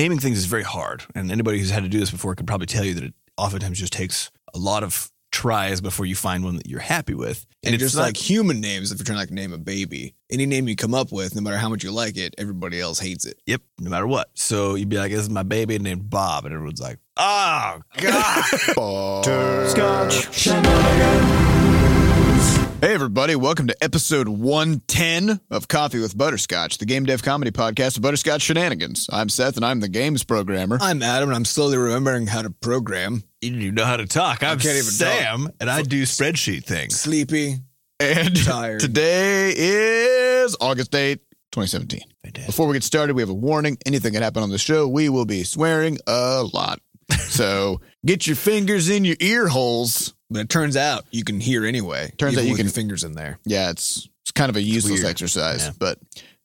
naming things is very hard. And anybody who's had to do this before could probably tell you that it oftentimes just takes a lot of tries before you find one that you're happy with. And, it's just not- like human names, if you're trying to like name a baby, any name you come up with, no matter how much you like it, everybody else hates it. Yep, no matter what. So you'd be like, "This is my baby named Bob," and everyone's like, "Oh God!" Hey, everybody, welcome to episode 110 of Coffee with Butterscotch, the game dev comedy podcast of Butterscotch Shenanigans. I'm Seth, and I'm the games programmer. I'm Adam, and I'm slowly remembering how to program. you didn't know how to talk. I'm can't even Sam, and I do spreadsheet things. Sleepy. And Tired. today is August 8th, 2017. Before we get started, we have a warning. Anything can happen on the show. We will be swearing a lot. So get your fingers in your ear holes. But it turns out you can hear anyway. Turns out you can- your fingers in there. Yeah, it's it's kind of a useless weird. exercise. Yeah. But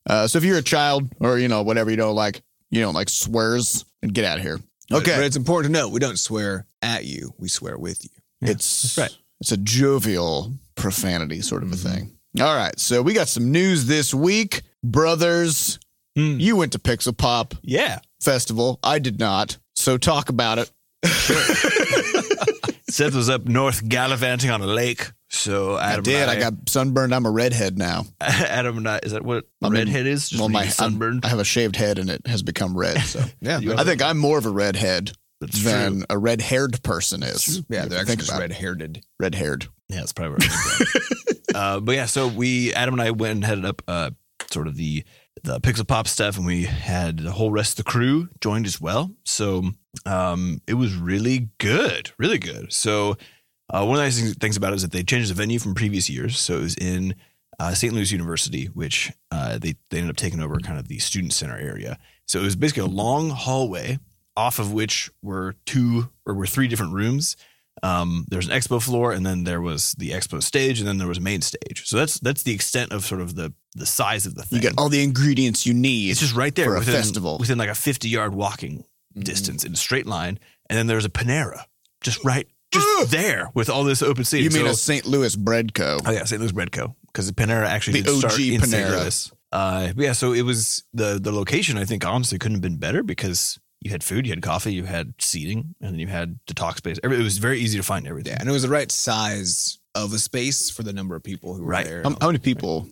uh, so if you're a child or you know whatever you don't like, you don't like swears, and get out of here. But- Okay, But it's important to note we don't swear at you, we swear with you. it's right. It's a jovial profanity sort of a Mm-hmm. thing. All right, so we got some news this week, brothers. Hmm. You went to Pixel Pop Yeah, Festival. I did not. So talk about it. Seth was up north gallivanting on a lake. So I Adam did. and I got sunburned. I'm a redhead now. Adam and I. Is that what a I mean, redhead is? Just well, my get I'm- I have a shaved head and it has become red. So Yeah, I think I'm more of a redhead That's than true. a red-haired person is. yeah, they're actually just red it. haired. red-haired. Yeah, that's probably right. uh, but yeah, so we Adam and I went and headed up uh, sort of the the Pixel Pop stuff, and we had the whole rest of the crew joined as well. So um, it was really good, really good. So uh, one of the nice things, about it is that they changed the venue from previous years. So it was in uh, St. Louis University, which uh, they they ended up taking over kind of the student center area. So it was basically a long hallway off of which were two or were three different rooms um, there was an expo floor, and then there was the expo stage, and then there was main stage. So that's that's the extent of sort of the the size of the thing. You get all the ingredients you need. it's just right there for a within, festival. within like a fifty yard walking distance in a straight line, and then there's a Panera just right just there with all this open seating. you mean So- a St. Louis bread co. Oh yeah, St. Louis Bread Co. Because the Panera actually The OG in Panera. Uh, yeah, so it was the the location. I think honestly couldn't have been better because you had food, you had coffee, you had seating, and then you had the talk space. Every, it was very easy to find everything. Yeah, and it was the right size of a space for the number of people who were Right. there. How, how many people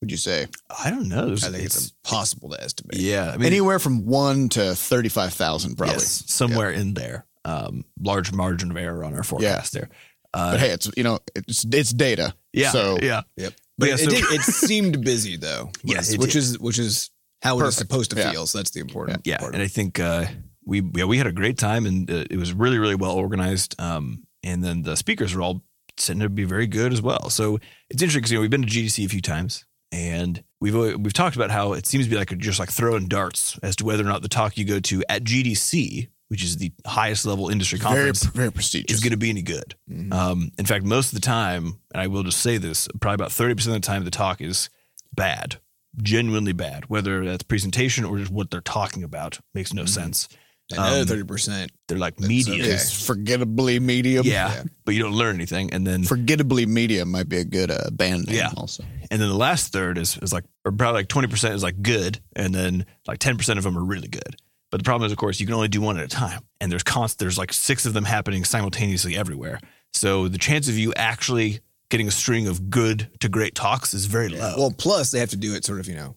would you say? I don't know. I think it's, impossible to estimate. yeah. I mean, Anywhere from one to thirty-five thousand, probably. yes, somewhere in there. Um, large margin of error on our forecast there. Uh, But hey, it's you know it's it's data. yeah, So yeah, Yep. But But yeah, it, so- did, it seemed busy though. Yes, which did. is which is how it is Perfect. supposed to Yeah. feel. So that's the important yeah. part. And I think uh, we yeah we had a great time, and uh, it was really really well organized. Um, and then the speakers were all tended to be very good as well. So it's interesting because you know we've been to GDC a few times, and we've we've talked about how it seems to be like just like throwing darts as to whether or not the talk you go to at GDC, which is the highest level industry conference, very prestigious. is going to be any good. Mhm. Um, in fact, most of the time, and I will just say this, probably about 30% of the time, the talk is bad, genuinely bad, whether that's presentation or just what they're talking about makes no Mhm. sense. another um, thirty percent. They're like That's medium. okay. Forgettably medium. Yeah, Yeah. but you don't learn anything. And then, Forgettably medium might be a good uh, band name. Yeah. Also. and then the last third is, is like, or probably like 20% is like good. And then like 10% of them are really good. But the problem is, of course, you can only do one at a time. And there's const, there's like six of them happening simultaneously everywhere. So the chance of you actually getting a string of good to great talks is very low. Well, plus they have to do it sort of you know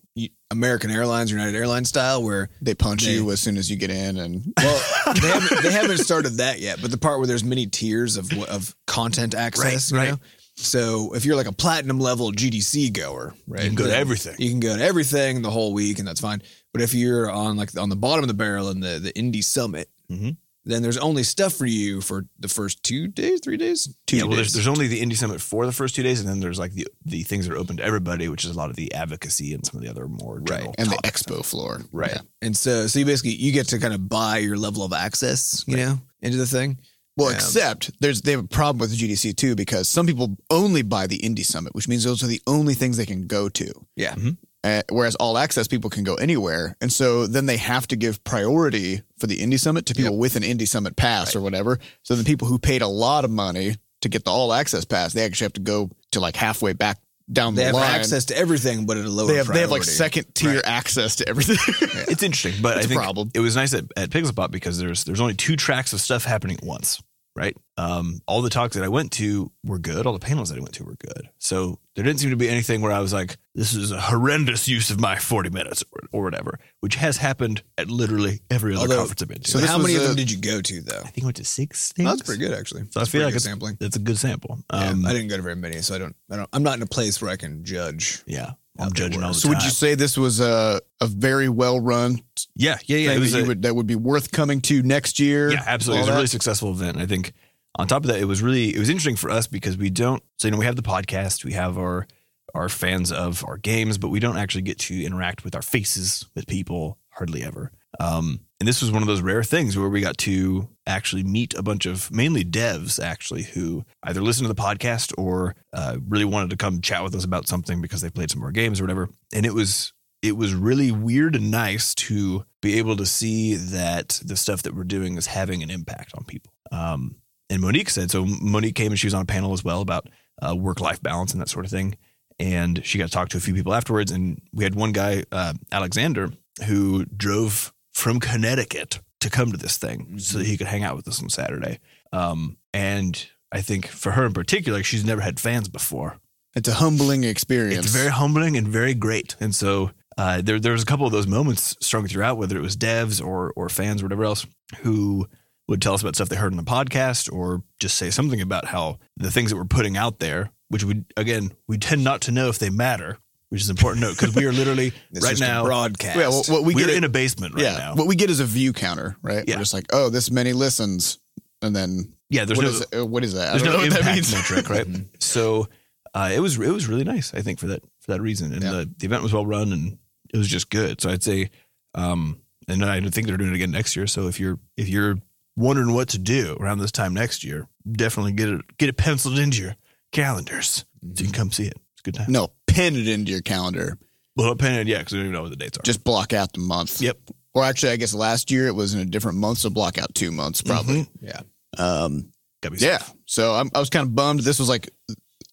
American Airlines, United Airlines style, where They punch They- you as soon as you get in, and well they haven't they haven't started that yet. But the part where there's many tiers of of content access, Right, you right. know? So if you're like a platinum level GDC goer, right, You can go to everything. You can go to everything the whole week, and that's fine. But if you're on like on the bottom of the barrel in the the Indie Summit, Mhm. Then there's only stuff for you for the first two days, three days, two yeah, well, there's, days. there's only the Indie Summit for the first two days, and then there's like the the things that are open to everybody, which is a lot of the advocacy and some of the other more general and the expo floor. right. Yeah. And so so you basically you get to kind of buy your level of access, you know, into the thing. Well, Um, except there's they have a problem with the GDC too because some people only buy the Indie Summit, which means those are the only things they can go to. Yeah. Uh, whereas all access people can go anywhere, and so then they have to give priority for the Indie Summit to people with an Indie Summit pass or whatever. So the people who paid a lot of money to get the all access pass, they actually have to go to like halfway back down They the have line. access to everything, but at a lower. they have they have like second tier Right. access to everything. It's interesting, but It's I a think problem. it was nice at, at Pixel Pop because there's there's only two tracks of stuff happening at once, right? Um, all the talks that I went to were good. All the panels that I went to were good. So there didn't seem to be anything where I was like, "This is a horrendous use of my 40 minutes" or, or whatever, which has happened at literally every other Although- conference I've been to. So how was many of them did you go to though? I think I went to six things. That's pretty good actually. So I feel like good it's sampling. That's a good sample. Yeah, Um, I didn't go to very many, so I don't. I don't. I'm not in a place where I can judge. yeah, I'm Out judging were- all the so time. would you say this was a a very well run yeah, yeah, yeah. It was that, a- would, that would be worth coming to next year? Yeah, absolutely. It All was a really successful event. I think on top of that, it was really it was interesting for us because we don't so you know we have the podcast, we have our our fans of our games, but we don't actually get to interact with our faces with people hardly ever. Um, and this was one of those rare things where we got to actually meet a bunch of mainly devs actually who either listened to the podcast or uh, really wanted to come chat with us about something because they played some more games or whatever. And it was it was really weird and nice to be able to see that the stuff that we're doing is having an impact on people. Um, and Monique said so. Monique came and she was on a panel as well about uh, work life balance and that sort of thing. And she got to talk to a few people afterwards. And we had one guy, uh, Alexander, who drove from Connecticut to come to this thing so that he could hang out with us on Saturday. Um, and I think for her in particular, she's never had fans before. It's a humbling experience. It's very humbling and very great. And so uh, there there was a couple of those moments strung throughout, whether it was devs or or fans or whatever else, who would tell us about stuff they heard on the podcast or just say something about how the things that we're putting out there, which we again we tend not to know if they matter, which is an important note because we are literally right now broadcast. Yeah, well, what we we are get in a basement right yeah, now. what we get is a view counter, right? Yeah. We're just like, oh, this many listens, and then yeah, there's what no is it- what is that? I there's don't no know what that impact means. metric, right? so uh, it was it was really nice, I think, for that for that reason. And Yeah. the, the event was well run and it was just good. So I'd say, um, and I think they're doing it again next year. So if you're if you're wondering what to do around this time next year, definitely get it get it penciled into your calendars so you can come see it. It's a good time. No, pin it into your calendar. Well, not paying it yet because we don't even know what the dates are. Just block out the month. Yep. Or actually, I guess last year it was in a different month, so block out two months probably. yeah. Um, Gotta be yeah. safe. So I'm, I was kind of bummed. This was like,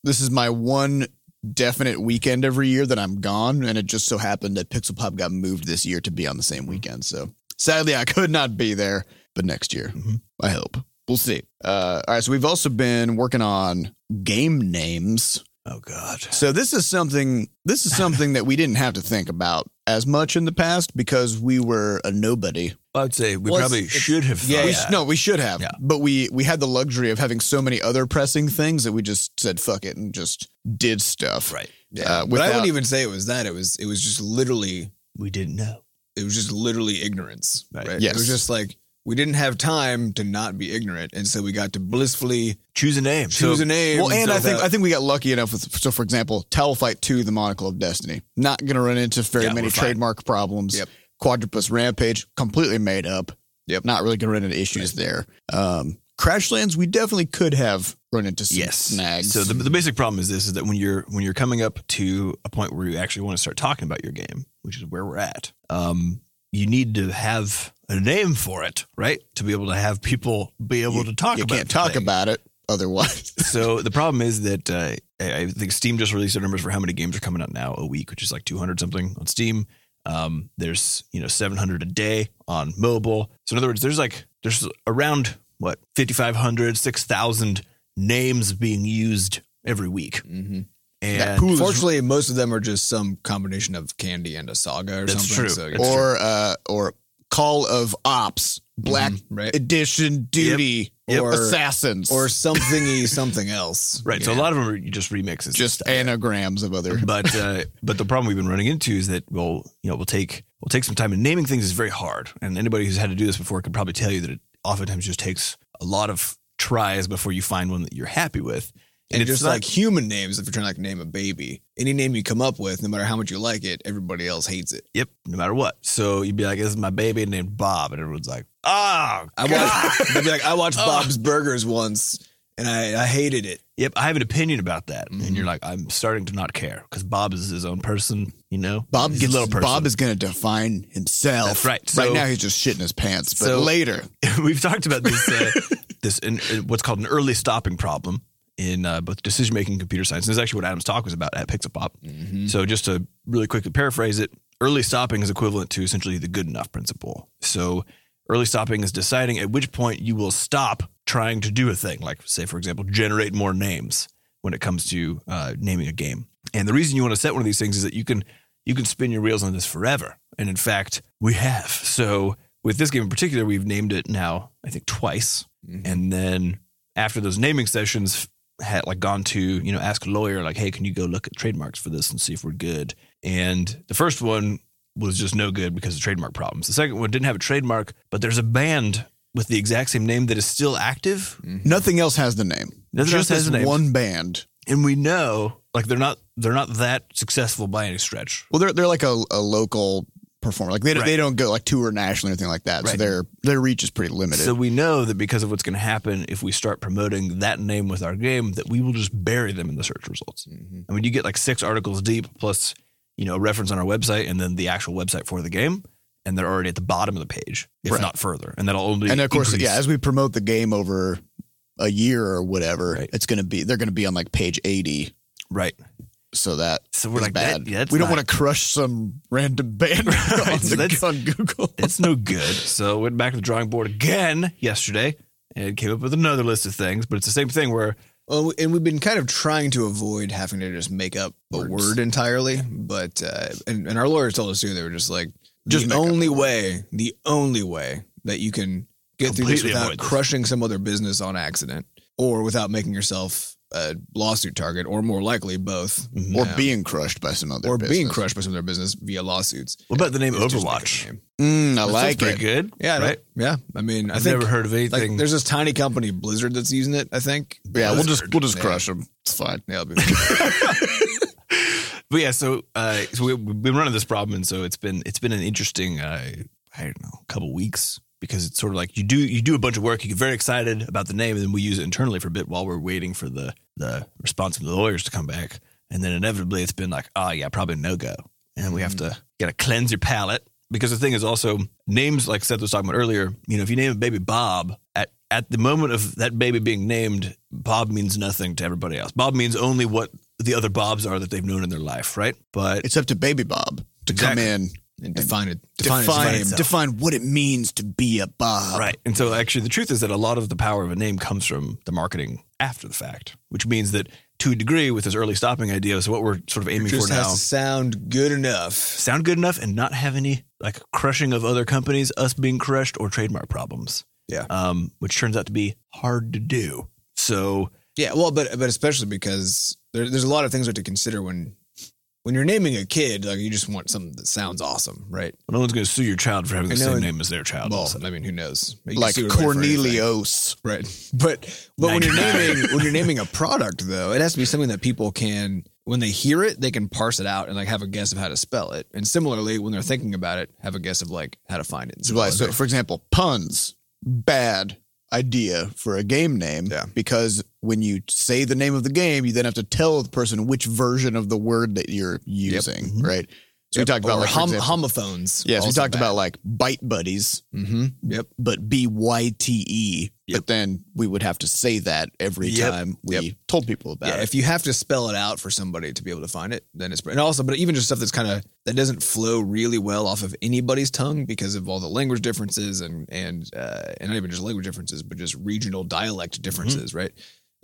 this is my one definite weekend every year that I'm gone, and it just so happened that Pixel Pop got moved this year to be on the same weekend. So sadly, I could not be there, but next year, Mhm. I hope. We'll see. Uh, all right. So we've also been working on game names. Oh God. So this is something this is something that we didn't have to think about as much in the past because we were a nobody. I'd say we Well, probably it's- it's- should have. yeah, We that. no, we should have, Yeah. but we we had the luxury of having so many other pressing things that we just said fuck it and just did stuff. Right. Yeah. Uh, but I wouldn't even say it was that. It was it was just literally We didn't know. it was just literally ignorance. Right. Right. Yes. It was just like we didn't have time to not be ignorant, and so we got to blissfully Choose a name. choose So- a name. Well, and I think that- I think we got lucky enough with so for example, Towelfight Two, The Monocle of Destiny. Not gonna run into very Yeah, many we're fine. trademark problems. Yep. Quadrupus Rampage, completely made up. Yep. Not really gonna run into issues there. Um Crashlands, we definitely could have run into some yes. snags. So the, the basic problem is this: is that when you're when you're coming up to a point where you actually want to start talking about your game, which is where we're at, um, you need to have a name for it, right? To be able to have people be able to talk you about. can't talk thing. about it otherwise. so the problem is that uh, I think Steam just released their numbers for how many games are coming out now a week, which is like 200 something on Steam. Um, there's you know 700 a day on mobile. So in other words, there's like there's around what 5,500, 6,000 names being used every week, Mhm. And pool is- Fortunately, most of them are just some combination of candy and a saga or That's something. true. So That's or uh or Call of Ops, Black Mhm, right. Edition Duty, Yep. or Or- Assassins, or somethingy something else. right. So a lot of them are just remixes, just anagrams of other. but uh, but the problem we've been running into is that we'll you know we'll take we'll take some time and naming things is very hard and anybody who's had to do this before can probably tell you that it oftentimes just takes a lot of tries before you find one that you're happy with And it's just not- like human names, if you're trying to like name a baby, any name you come up with, no matter how much you like it, everybody else hates it. yep no matter what so you'd be like this is my baby named Bob and everyone's like oh I watched, they'd be like, I watched Bob's Burgers once, and I, I hated it. yep I have an opinion about that Mhm. and you're like I'm starting to not care because Bob is his own person you know Bob a little person Bob is going to define himself. That's right. right now, he's just shitting his pants. But So- later, we've talked about this uh, this in, in what's called an early stopping problem in uh, both decision making and computer science. And this is actually what Adam's talk was about at Pixelpop. Mhm. So just to really quickly paraphrase it, early stopping is equivalent to essentially the good enough principle. So early stopping is deciding at which point you will stop trying to do a thing, like say for example, generate more names when it comes to uh, naming a game. And the reason you want to set one of these things is that you can you can spin your wheels on this forever. And in fact, we have. So with this game in particular, we've named it now I think twice, Mhm. and then after those naming sessions had like gone to you know ask a lawyer like hey can you go look at trademarks for this and see if we're good and the first one was just no good because of trademark problems the second one didn't have a trademark but there's a band with the exact same name that is still active mm-hmm. Nothing else has the name. Nothing else Just has this the name. one band. and we know like they're not they're not that successful by any stretch Well, they're they're like a, a local performer. Like they don't, Right. they don't go like tour nationally or anything like that. So their their reach is pretty limited. so we know that because of what's going to happen if we start promoting that name with our game that we will just bury them in the search results Mhm. I mean, you get like six articles deep plus, you know, a reference on our website and then the actual website for the game. And they're already at the bottom of the page, if Right. not further. And that'll only and of course, increase. yeah, as we promote the game over a year or whatever, Right. it's gonna be they're gonna be on like page eighty. right. So that So we're like, bad. that- yeah, we don't not- want to crush some random band Right, on, so the, that's- on Google. It's no good. So went back to the drawing board again yesterday and came up with another list of things. But it's the same thing where Well, and we've been kind of trying to avoid having to just make up a Words. word entirely, but uh, and, and our lawyers told us too. They were just like, Just the only way, the only way that you can get through this without avoid this. crushing some other business on accident, or without making yourself a lawsuit target, or more likely both, Mhm. or Yeah. being crushed by some other or business. being crushed by some of their business via lawsuits. what about the name It's just make up Overwatch? name. Mm, I That like pretty it. good. Yeah, right. yeah. I mean, I I've think never heard of like anything. there's this tiny company Blizzard that's using it. I think. Yeah, we'll just we'll just Yeah. crush them. It's fine. Yeah, it'll be- but yeah, so uh, so we, we've been running this problem, and so it's been it's been an interesting uh, I don't know couple weeks because it's sort of like you do you do a bunch of work, you get very excited about the name, and then we use it internally for a bit while we're waiting for the the response from the lawyers to come back, and then inevitably it's been like, oh yeah, probably no go, and we have mm-hmm. to gotta cleanse your palate because the thing is also names like Seth was talking about earlier. You know, if you name a baby Bob at at the moment of that baby being named, Bob means nothing to everybody else. Bob means only what the other Bobs are that they've known in their life, right? But It's up to Baby Bob to Exactly. come in, and define it. Define, define its name. define what it means to be a Bob. right. And so actually the truth is that a lot of the power of a name comes from the marketing after the fact, which means that to a degree with this early stopping idea, so what we're sort of aiming for now sound good enough. sound good enough and not have any like crushing of other companies, us being crushed or trademark problems. Yeah. Um, which turns out to be hard to do. So Yeah, well, but but especially because there, there's a lot of things we have to consider when when you're naming a kid. Like you just want something that sounds awesome, right? no one's going to sue your child for having the I same it- name as their child. Well, also. I mean, who knows? You Like sue everybody for anything. Cornelius. right? But but when you're naming when you're naming a product, though, it has to be something that people can when they hear it, they can parse it out and like have a guess of how to spell it. And similarly, when they're thinking about it, have a guess of like how to find it. and So, it. so for example, puns, bad idea for a game name. Yeah. Because when you say the name of the game, you then have to tell the person which version of the word that you're using, Mhm. right? So Yep. we talked about Or like for hom- example- homophones. Yes, we talked bad. about like bite buddies, Mm-hmm. Yep. but B Y T E. Yep. But then we would have to say that every Yep. time we Yep. told people about Yeah, it. if you have to spell it out for somebody to be able to find it, then it's and also, but even just stuff that's kind of that doesn't flow really well off of anybody's tongue because of all the language differences and and uh, and not even just language differences, but just regional dialect differences, right?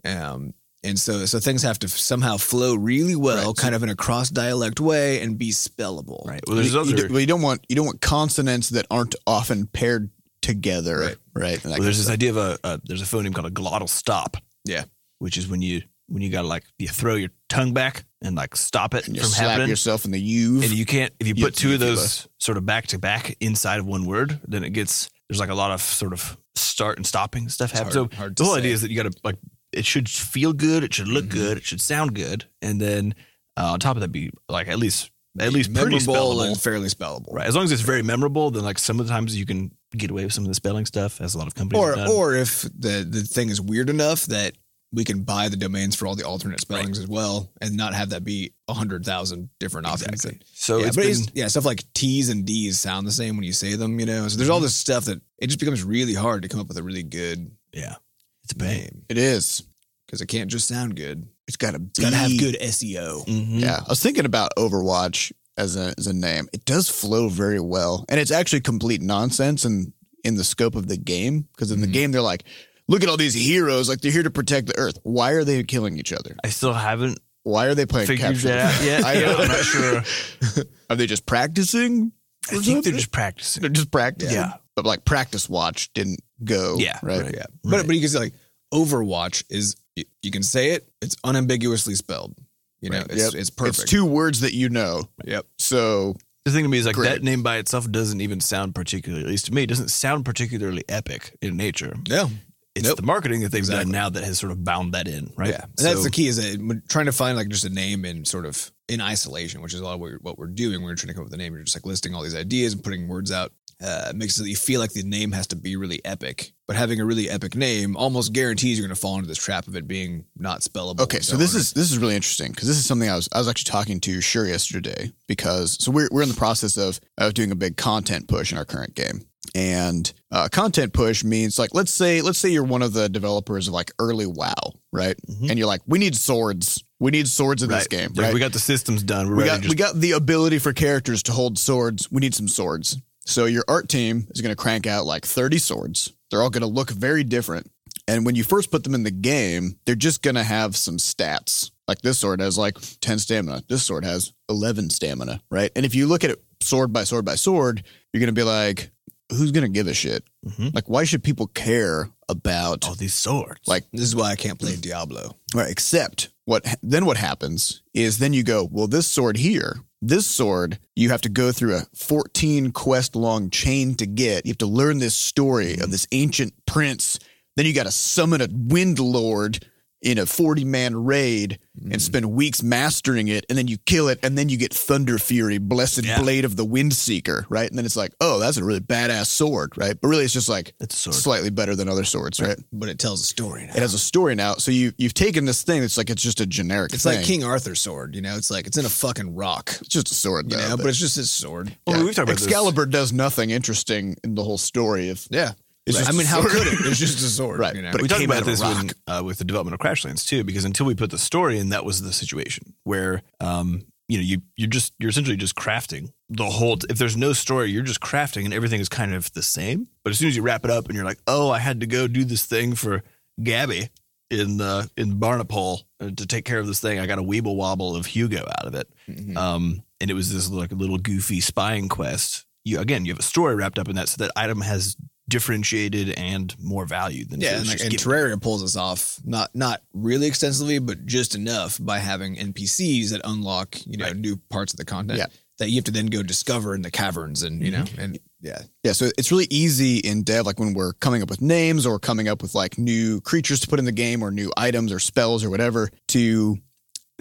Um, and so so things have to somehow flow really well, Right, so- kind of in a cross dialect way, and be spellable. right. Well, there's you, other. you, do- well, you don't want you don't want consonants that aren't often paired together, Right. right? Well, there's this idea of a, a there's a phoneme called a glottal stop. Yeah. Which is when you when you gotta like you throw your tongue back and like stop it and you from slap happening. yourself in the U. and you can't if you You- put two of those sort of back to back inside of one word, then it gets there's like a lot of sort of start and stopping stuff happens. hard- so hard the whole say. idea is that you got to like it should feel good, it should look Mhm. good, it should sound good, and then uh, on top of that, be like at least at least pretty spellable. and fairly spellable. Right, as long as it's very memorable, then like some of the times you can get away with some of the spelling stuff, as a lot of companies or have done. or if the the thing is weird enough that we can buy the domains for all the alternate spellings as well, and not have that be a hundred thousand different options. exactly. So yeah, it's but been, it's, yeah, stuff like T's and D's sound the same when you say them, you know. So there's all Mm-hmm. this stuff that it just becomes really hard to come up with a really good yeah, it's a pain. name. it is. because it can't just sound good. It's got to It's got to have good SEO. Mhm. Yeah, I was thinking about Overwatch as a as a name. It does flow very well, and it's actually complete nonsense in in the scope of the game. Because in the Mhm. game, they're like, look at all these heroes, like they're here to protect the Earth. Why are they killing each other? I still haven't Why are they playing figured capture? that out yet. I Yeah, know. I'm not sure. Are they just practicing? I or think they're just practicing. they're just practicing. Yeah. but like practice watch didn't go. Yeah, right. right. Yeah, but but you can say like Overwatch is you, you can say it. It's unambiguously spelled. You know, Right. it's Yep. it's perfect. It's two words that you know. Yep. So The thing to me is like Great. that name by itself doesn't even sound particularly, at least to me, it doesn't sound particularly epic in nature. Yeah. It's Nope. the marketing that they've Exactly. done now that has sort of bound that in, right? Yeah, and that's the key is that trying to find like just a name in sort of in isolation, which is a lot of what we're, what we're doing. We're trying to come up with a name, you're just like listing all these ideas and putting words out. Uh, it makes it that you feel like the name has to be really epic, but having a really epic name almost guarantees you're going to fall into this trap of it being not spellable. Okay, so this is this is really interesting because this is something I was I was actually talking to Sure yesterday because so we're we're in the process of of doing a big content push in our current game. And uh, content push means like let's say let's say you're one of the developers of like early WoW, right? Mhm. And you're like, we need swords, we need swords in this Right. game, Like, right? We got the systems done. We're we got just we got the ability for characters to hold swords. We need some swords. So your art team is going to crank out like 30 swords. They're all going to look very different. And when you first put them in the game, they're just going to have some stats. Like this sword has like 10 stamina. This sword has 11 stamina, right? And if you look at it sword by sword by sword, you're going to be like, who's going to give a shit? Mhm. Like, why should people care about all these swords. like this is why I can't play Diablo. Right, except what then what happens is then you go, well, this sword here, this sword, you have to go through a 14 quest long chain to get. You have to learn this story of mm-hmm. this ancient prince. Then you got to summon a wind lord in a 40 man raid and mm. spend weeks mastering it. And then you kill it. And then you get Thunderfury, Blessed Yeah. Blade of the Windseeker, right? And then it's like, oh, that's a really badass sword, right? But really, it's just like it's a sword. slightly better than other swords, right? But it tells a story now. It has a story now. So you you've taken this thing that's like it's just a generic It's thing. like King Arthur's sword, you know. It's like it's in a fucking rock, It's just a sword, you know. but- But it's just his sword. Well, yeah. we've talked about this. Excalibur does nothing interesting in the whole story. If Yeah, It's I just mean, how could it? It's just a sword, Right, You know? but we talked about this when, uh, with the development of Crashlands too, because until we put the story in, that was the situation where, um, you know, you you're just you're essentially just crafting the whole. If there's no story, you're just crafting, and everything is kind of the same. But as soon as you wrap it up, and you're like, oh, I had to go do this thing for Gabby in uh, in Barnapole uh, to take care of this thing. I got a weeble wobble of Hugo out of it, Mhm. um, and it was this like a little goofy spying quest. You again, you have a story wrapped up in that, so that item has differentiated and more value than Yeah, and, like, and. Terraria pulls us off not not really extensively, but just enough by having NPCs that unlock you know Right. new parts of the content Yeah. that you have to then go discover in the caverns and you know and yeah Yeah, so it's really easy in dev, like when we're coming up with names or coming up with like new creatures to put in the game or new items or spells or whatever, to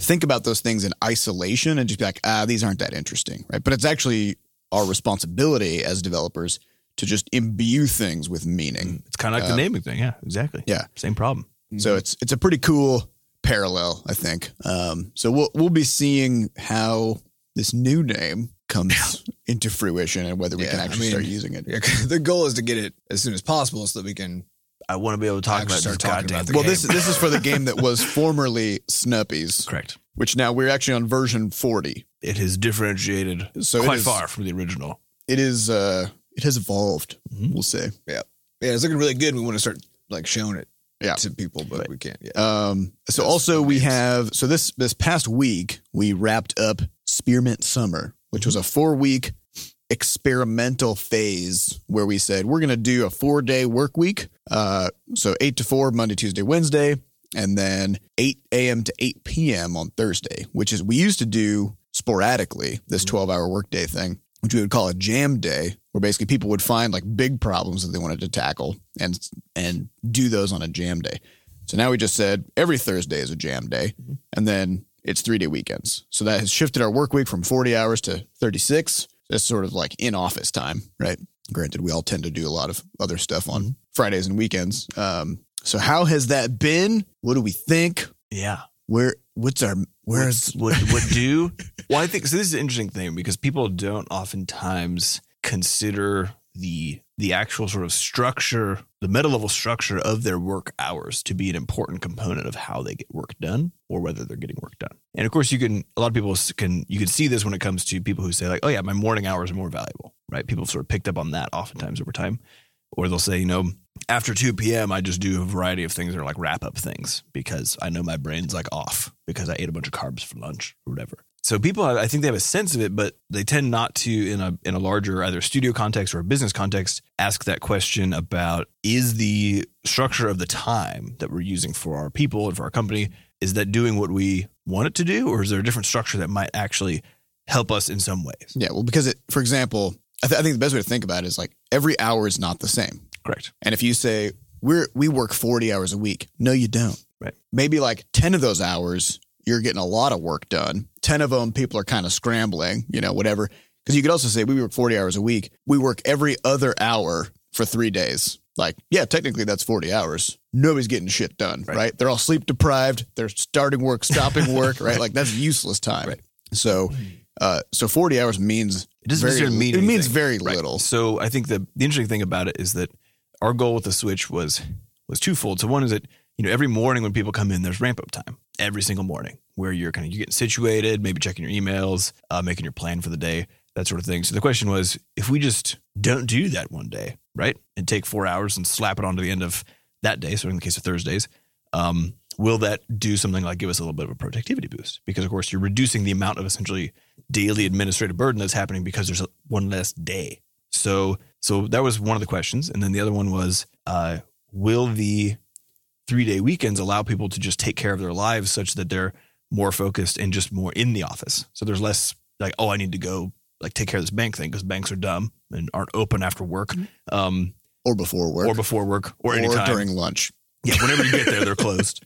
think about those things in isolation and just be like, ah, these aren't that interesting, right? But it's actually our responsibility as developers to just imbue things with meaning. It's kind of like Uh, the naming thing. Yeah, exactly. Yeah. Same problem. So it's it's a pretty cool parallel, I think. Um, so we'll we'll be seeing how this new name comes into fruition and whether we can Yeah, I actually mean, start using it. yeah, the goal is to get it as soon as possible so that we can I want to be able to talk about start this talking goddamn about the Well, game. this this is for the game that was formerly Snuppies, correct. which now we're actually on version 40. It has differentiated So quite is- far from the original. It is uh it has evolved, Mhm. we'll say. yeah yeah, it's looking really good. We want to start like showing it Yeah. to people, but we can't. Yeah, Um so That's also we have so this this past week we wrapped up Spearmint Summer, which was a 4-week experimental phase where we said we're going to do a 4-day work week. Uh so 8 to 4 Monday, Tuesday, Wednesday, and then 8 a.m. to 8 p.m. on Thursday, which is we used to do sporadically this 12 hour workday thing, which we would call a jam day, where basically people would find like big problems that they wanted to tackle and and do those on a jam day. So now we just said every Thursday is a jam day, and then it's three day weekends. So that has shifted our work week from 40 hours to 36. That's sort of like in office time, right? Granted, we all tend to do a lot of other stuff on Fridays and weekends. Um, so how has that been? What do we think? Yeah. Where what's our where's what what do? Well, I think so. This is an interesting thing because people don't oftentimes consider the the actual sort of structure, the meta level structure of their work hours to be an important component of how they get work done or whether they're getting work done. And of course, you can, a lot of people can, you can see this when it comes to people who say, like, oh, yeah, my morning hours are more valuable, right? People have sort of picked up on that oftentimes over time. Or they'll say, you know, after 2 p.m., I just do a variety of things are like wrap up things because I know my brain's like off because I ate a bunch of carbs for lunch or whatever. So people, I think they have a sense of it, but they tend not to, in a in a larger either studio context or a business context, ask that question about is the structure of the time that we're using for our people and for our company is that doing what we want it to do, or is there a different structure that might actually help us in some ways? Yeah, well, because it, for example, I, th- I think the best way to think about it is like every hour is not the same. Correct. And if you say we're we work 40 hours a week, no, you don't. Right. Maybe like 10 of those hours, you're getting a lot of work done. 10 of them, people are kind of scrambling, you know, whatever. Because you could also say we work 40 hours a week. We work every other hour for three days. Like, yeah, technically that's 40 hours. Nobody's getting shit done, right? Right. They're all sleep deprived. They're starting work, stopping work, right? Like that's useless time. Right. So, uh, so 40 hours means It doesn't very, mean it means very Right. little. So I think the the interesting thing about it is that our goal with the switch was was twofold. So one is that you know every morning when people come in, there's ramp up time every single morning where you're kind of you're getting situated, maybe checking your emails, uh, making your plan for the day, that sort of thing. So the question was, if we just don't do that one day, right, and take four hours and slap it onto the end of that day. So in the case of Thursdays. Um, Will that do something like give us a little bit of a productivity boost? Because of course you're reducing the amount of essentially daily administrative burden that's happening because there's one less day. So so that was one of the questions, and then the other one was, uh, will the three day weekends allow people to just take care of their lives such that they're more focused and just more in the office? So there's less like, oh, I need to go like take care of this bank thing because banks are dumb and aren't open after work, um, Or before work. or before work, or, or anytime. during lunch. Yeah, whenever you get there, they're closed.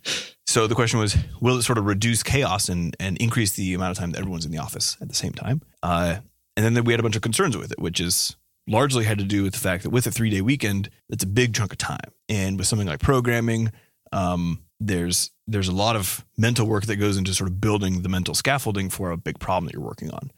So the question was, will it sort of reduce chaos and, and increase the amount of time that everyone's in the office at the same time? Uh, and then we had a bunch of concerns with it, which is largely had to do with the fact that with a three day weekend, it's a big chunk of time. And with something like programming, um, there's there's a lot of mental work that goes into sort of building the mental scaffolding for a big problem that you're working on.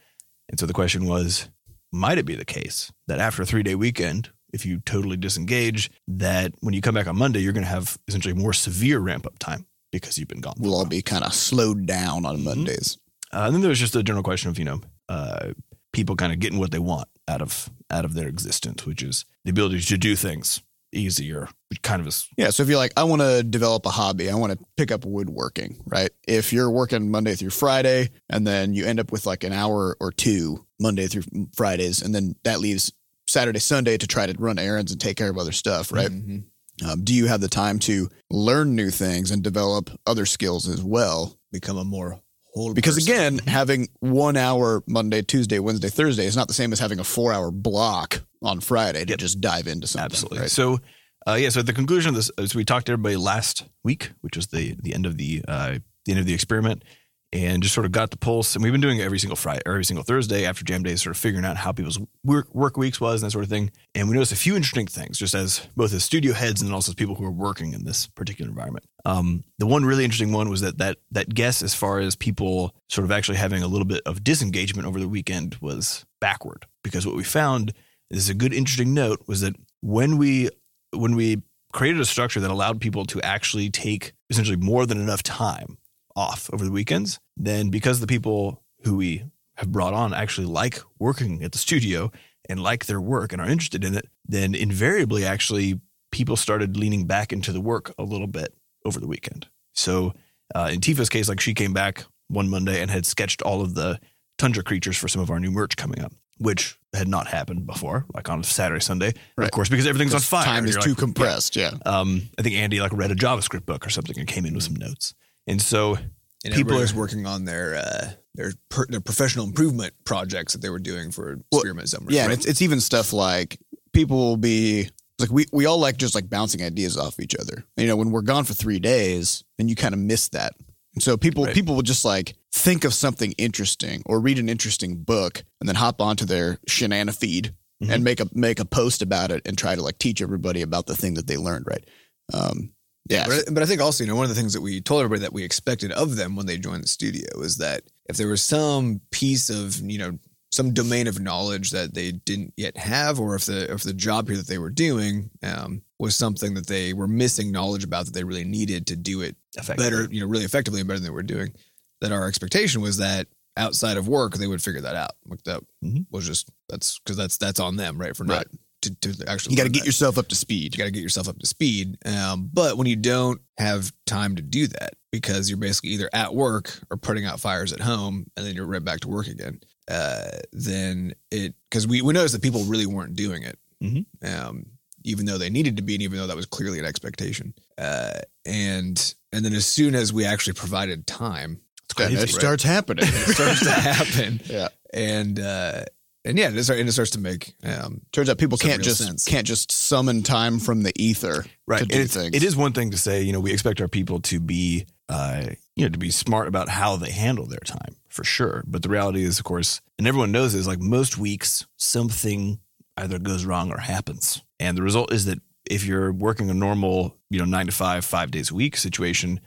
And so the question was, might it be the case that after a three day weekend, if you totally disengage, that when you come back on Monday, you're going to have essentially more severe ramp up time because you've been gone. We'll all be kind of slowed down on Mhm. Mondays. Uh, and then there was just the general question of you know uh, people kind of getting what they want out of out of their existence, which is the ability to do things easier, which kind of is Yeah. So if you're like, I want to develop a hobby, I want to pick up woodworking, right? If you're working Monday through Friday and then you end up with like an hour or two Monday through Fridays, and then that leaves Saturday, Sunday to try to run errands and take care of other stuff, right? Mhm. Um, do you have the time to learn new things and develop other skills as well? Become a more whole. Because person. again, having one hour Monday, Tuesday, Wednesday, Thursday is not the same as having a four hour block on Friday to Yep. just dive into something. Absolutely. right? So, uh, yeah. So at the conclusion of this, as we talked to everybody last week, which was the the end of the uh, the end of the experiment, and just sort of got the pulse. And we've been doing it every single Friday, every single Thursday after Jam Day, sort of figuring out how people's work work weeks was and that sort of thing. And we noticed a few interesting things, just as both as studio heads and also as people who are working in this particular environment. Um, the one really interesting one was that that that guess as far as people sort of actually having a little bit of disengagement over the weekend was backward because what we found this is a good interesting note was that when we when we created a structure that allowed people to actually take essentially more than enough time off over the weekends then because the people who we have brought on actually like working at the studio and like their work and are interested in it then invariably actually people started leaning back into the work a little bit over the weekend so uh, in tifa's case like she came back one monday and had sketched all of the tundra creatures for some of our new merch coming up which had not happened before, like on Saturday, Sunday, Right. of course, because everything's on fire. Time is too like, compressed. Yeah. Um, I think Andy like read a JavaScript book or something and came in with some notes. And so, and people people are- working on their uh, their per, their professional improvement projects that they were doing for Well, experiment summers. Yeah. Right? it's, it's even stuff like people will be like, we, we all like just like bouncing ideas off each other. You know, when we're gone for three days, then you kind of miss that. And so people, Right. people will just like think of something interesting or read an interesting book and then hop onto their Shanana feed Mhm. and make a, make a post about it and try to like teach everybody about the thing that they learned. Right. Um, yeah. But, I- but I think also, you know, one of the things that we told everybody that we expected of them when they joined the studio is that if there was some piece of, you know, some domain of knowledge that they didn't yet have, or if the if the job here that they were doing um, was something that they were missing knowledge about that they really needed to do it better, you know, really effectively and better than they were doing. That our expectation was that outside of work they would figure that out. Like that mm-hmm. was just that's because that's that's on them, right? For not to, to actually You got to get that. yourself up to speed. you got to get yourself up to speed. Um, but when you don't have time to do that because you're basically either at work or putting out fires at home, and then you're right back to work again, uh, then it because we we noticed that people really weren't doing it, Mhm. um, even though they needed to be, and even though that was clearly an expectation. Uh, and and then as soon as we actually provided time, And crazy, it starts happening. it starts to happen, yeah. and uh, and yeah, it starts, and it starts to make um, Turns out people can't just sense. can't just summon time from the ether right to do it's- things. it is one thing to say you know we expect our people to be uh you know to be smart about how they handle their time for sure but the reality is of course and everyone knows is like most weeks something either goes wrong or happens and the result is that if you're working a normal you know nine to five five days a week situation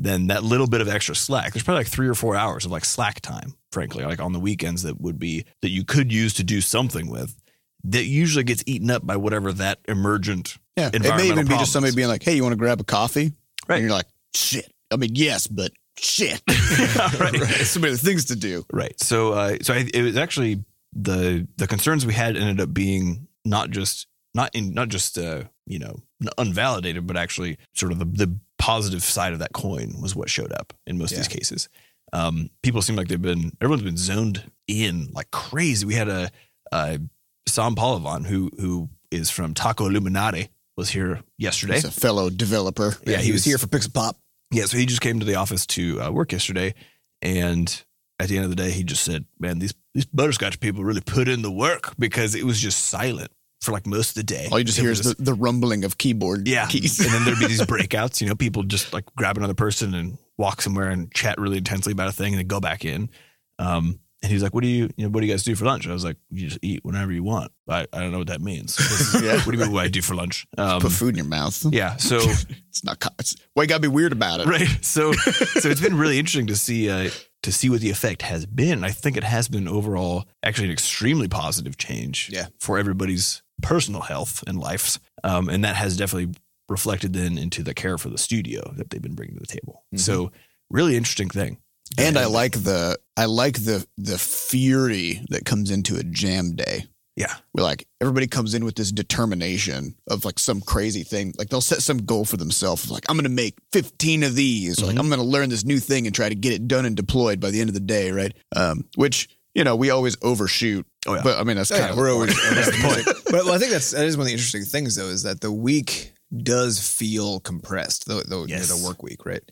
then that little bit of extra slack there's probably like three or four hours of like slack time frankly like on the weekends that would be that you could use to do something with that usually gets eaten up by whatever that emergent yeah. It may even be just somebody being like, "Hey, you want to grab a coffee?" Right. And you're like, "Shit." I mean, yes, but shit. Right. So many things to do. Right. So, uh, so I, it was actually the the concerns we had ended up being not just not in not just uh, you know unvalidated, but actually sort of the, the positive side of that coin was what showed up in most of these cases. Um, people seem like they've been everyone's been zoned in like crazy. We had a, a Sam Palavan who who is from Taco Illuminati was here yesterday. He's a fellow developer. yeah, he was here for Pixel Pop. Yeah, so he just came to the office to uh, work yesterday, and at the end of the day, he just said, "Man, these these butterscotch people really put in the work because it was just silent for like most of the day. All you just hear is the, the rumbling of keyboard yeah, keys. and then there'd be these breakouts. You know, people just like grab another person and walk somewhere and chat really intensely about a thing, and then go back in. Um, and he's like, "What do you, you know, what do you guys do for lunch?" I was like, "You just eat whenever you want." I, I don't know what that means. Yeah. What do you mean? What I do for lunch? Um, Put food in your mouth. yeah. So It's not. It's, why you gotta be weird about it? right so so it's been really interesting to see uh to see what the effect has been i think it has been overall actually an extremely positive change Yeah. for everybody's personal health and lives um and that has definitely reflected then into the care for the studio that they've been bringing to the table Mhm. so really interesting thing And I like the I like the the fury that comes into a jam day. yeah We're like everybody comes in with this determination of like some crazy thing. Like they'll set some goal for themselves. Like I'm gonna make 15 of these. Or, Like. I'm gonna learn this new thing and try to get it done and deployed by the end of the day, right? Um, which you know we always overshoot. Oh, yeah. But I mean that's Oh, kind yeah, of we're always That's the point. but well, I think that's that is one of the interesting things though is that the week does feel compressed, the the, Yes. the work week, right?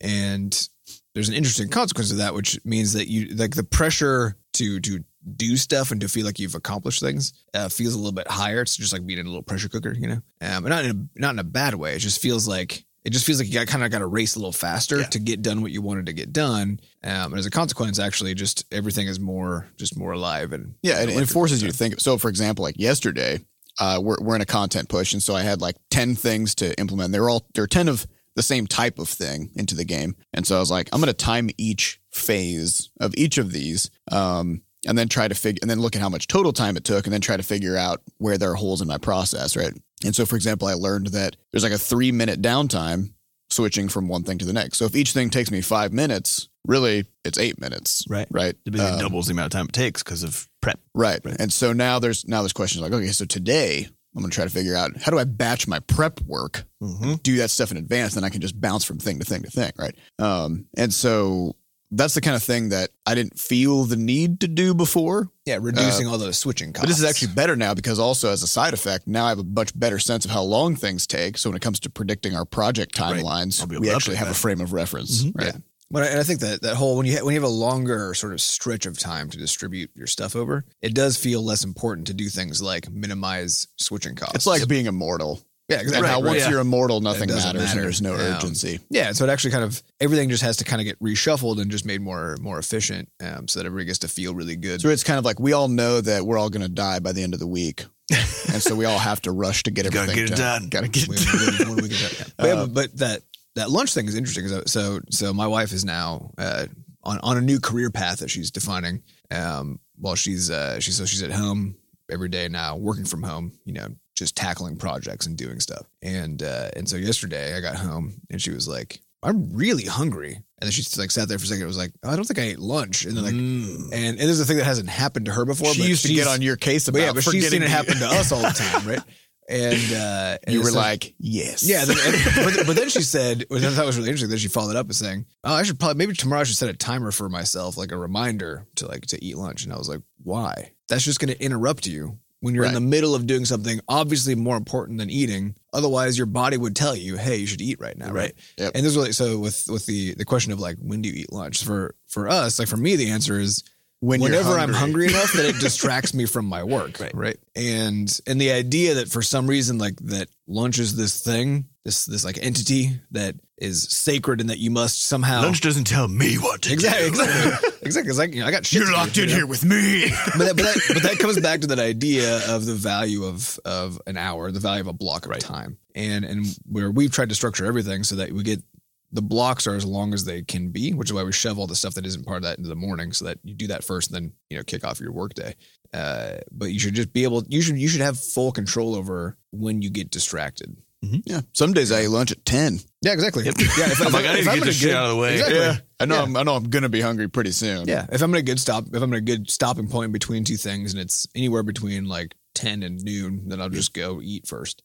And there's an interesting consequence of that, which means that you like the pressure to to do stuff and to feel like you've accomplished things uh, feels a little bit higher. It's just like being in a little pressure cooker, you know, um, and not in a, not in a bad way. It just feels like it just feels like you got kind of got to race a little faster Yeah. to get done what you wanted to get done. Um, and as a consequence, actually, just everything is more just more alive and Yeah, and it forces you to think. So, for example, like yesterday, uh, we're we're in a content push, and so I had like ten things to implement. They're all there are ten of the same type of thing into the game, and so I was like, I'm going to time each phase of each of these, um, and then try to figure, and then look at how much total time it took, and then try to figure out where there are holes in my process, right? And so, for example, I learned that there's like a three minute downtime switching from one thing to the next. So if each thing takes me five minutes, really it's eight minutes, Right. Right. it Um, doubles the amount of time it takes because of prep Right. Right. And so now there's now there's questions like, okay, so today I'm gonna try to figure out how do I batch my prep work, mm-hmm. do that stuff in advance, then I can just bounce from thing to thing to thing, right? Um, and so that's the kind of thing that I didn't feel the need to do before. yeah, reducing all those switching costs. But this is actually better now because also as a side effect, now I have a much better sense of how long things take. So when it comes to predicting our project timelines, able we actually have a frame of reference, Mhm. right? Yeah. But I, and I think that that whole when you ha- when you have a longer sort of stretch of time to distribute your stuff over, it does feel less important to do things like minimize switching costs. It's like being immortal. Yeah, exactly. how right, once yeah. you're immortal, nothing matters matter. and there's no Um, urgency. Yeah, so it actually kind of everything just has to kind of get reshuffled and just made more more efficient, um, so that everybody gets to feel really good. So it's kind of like we all know that we're all going to die by the end of the week, and so we all have to rush to get Gotta everything get it done. Got to get it done. we- we- we can do. But, yeah, but, but that that lunch thing is interesting. So so, so my wife is now uh, on on a new career path that she's defining, Um, while she's uh, she's so she's at home every day now, working from home. You know, just tackling projects and doing stuff. And uh, and so yesterday I got home and she was like, "I'm really hungry." And then she like sat there for a second. It was like, oh, "I don't think I ate lunch." And then like, Mm. and, and this is a thing that hasn't happened to her before. she but used to get on your case about but yeah, but she's forgetting seen it happen to us all the time, right? And uh, and You were so- like, yes. yeah, then, and- but, but then she said, which I thought was really interesting. Then she followed up with saying, "Oh, I should probably maybe tomorrow I should set a timer for myself, like a reminder to like to eat lunch." And I was like, "Why? That's just going to interrupt you when you're in the middle of doing something obviously more important than eating. Otherwise, your body would tell you, "Hey, you should eat right now." Right. Yep. And this was like so with with the the question of like when do you eat lunch for for us? Like for me, the answer is when whenever I'm hungry enough that it distracts me from my work. Right. Right. And and the idea that for some reason like that lunch is this thing, this this like entity that is sacred and that you must somehow Lunch doesn't tell me what to Exactly, do. exactly, exactly. It's like you know, I got shit You're do, locked you in know? here with me. but that, but that but that comes back to that idea of the value of of an hour, the value of a block of time, and and where we've tried to structure everything so that we get the blocks are as long as they can be, which is why we shove all the stuff that isn't part of that into the morning, so that you do that first, and then you know kick off your workday. Uh, but you should just be able. You should you should have full control over when you get distracted. Mm-hmm. yeah. Some days I eat lunch at 10. Yeah, exactly. Yeah, if, I'm like, I need to I'm get this shit good- out of the way. Exactly. Yeah. I know Yeah. I'm I know I'm gonna be hungry pretty soon. Yeah, if I'm in a good stop, if I'm in a good stopping point between two things, and it's anywhere between like ten and noon, then I'll just go eat first,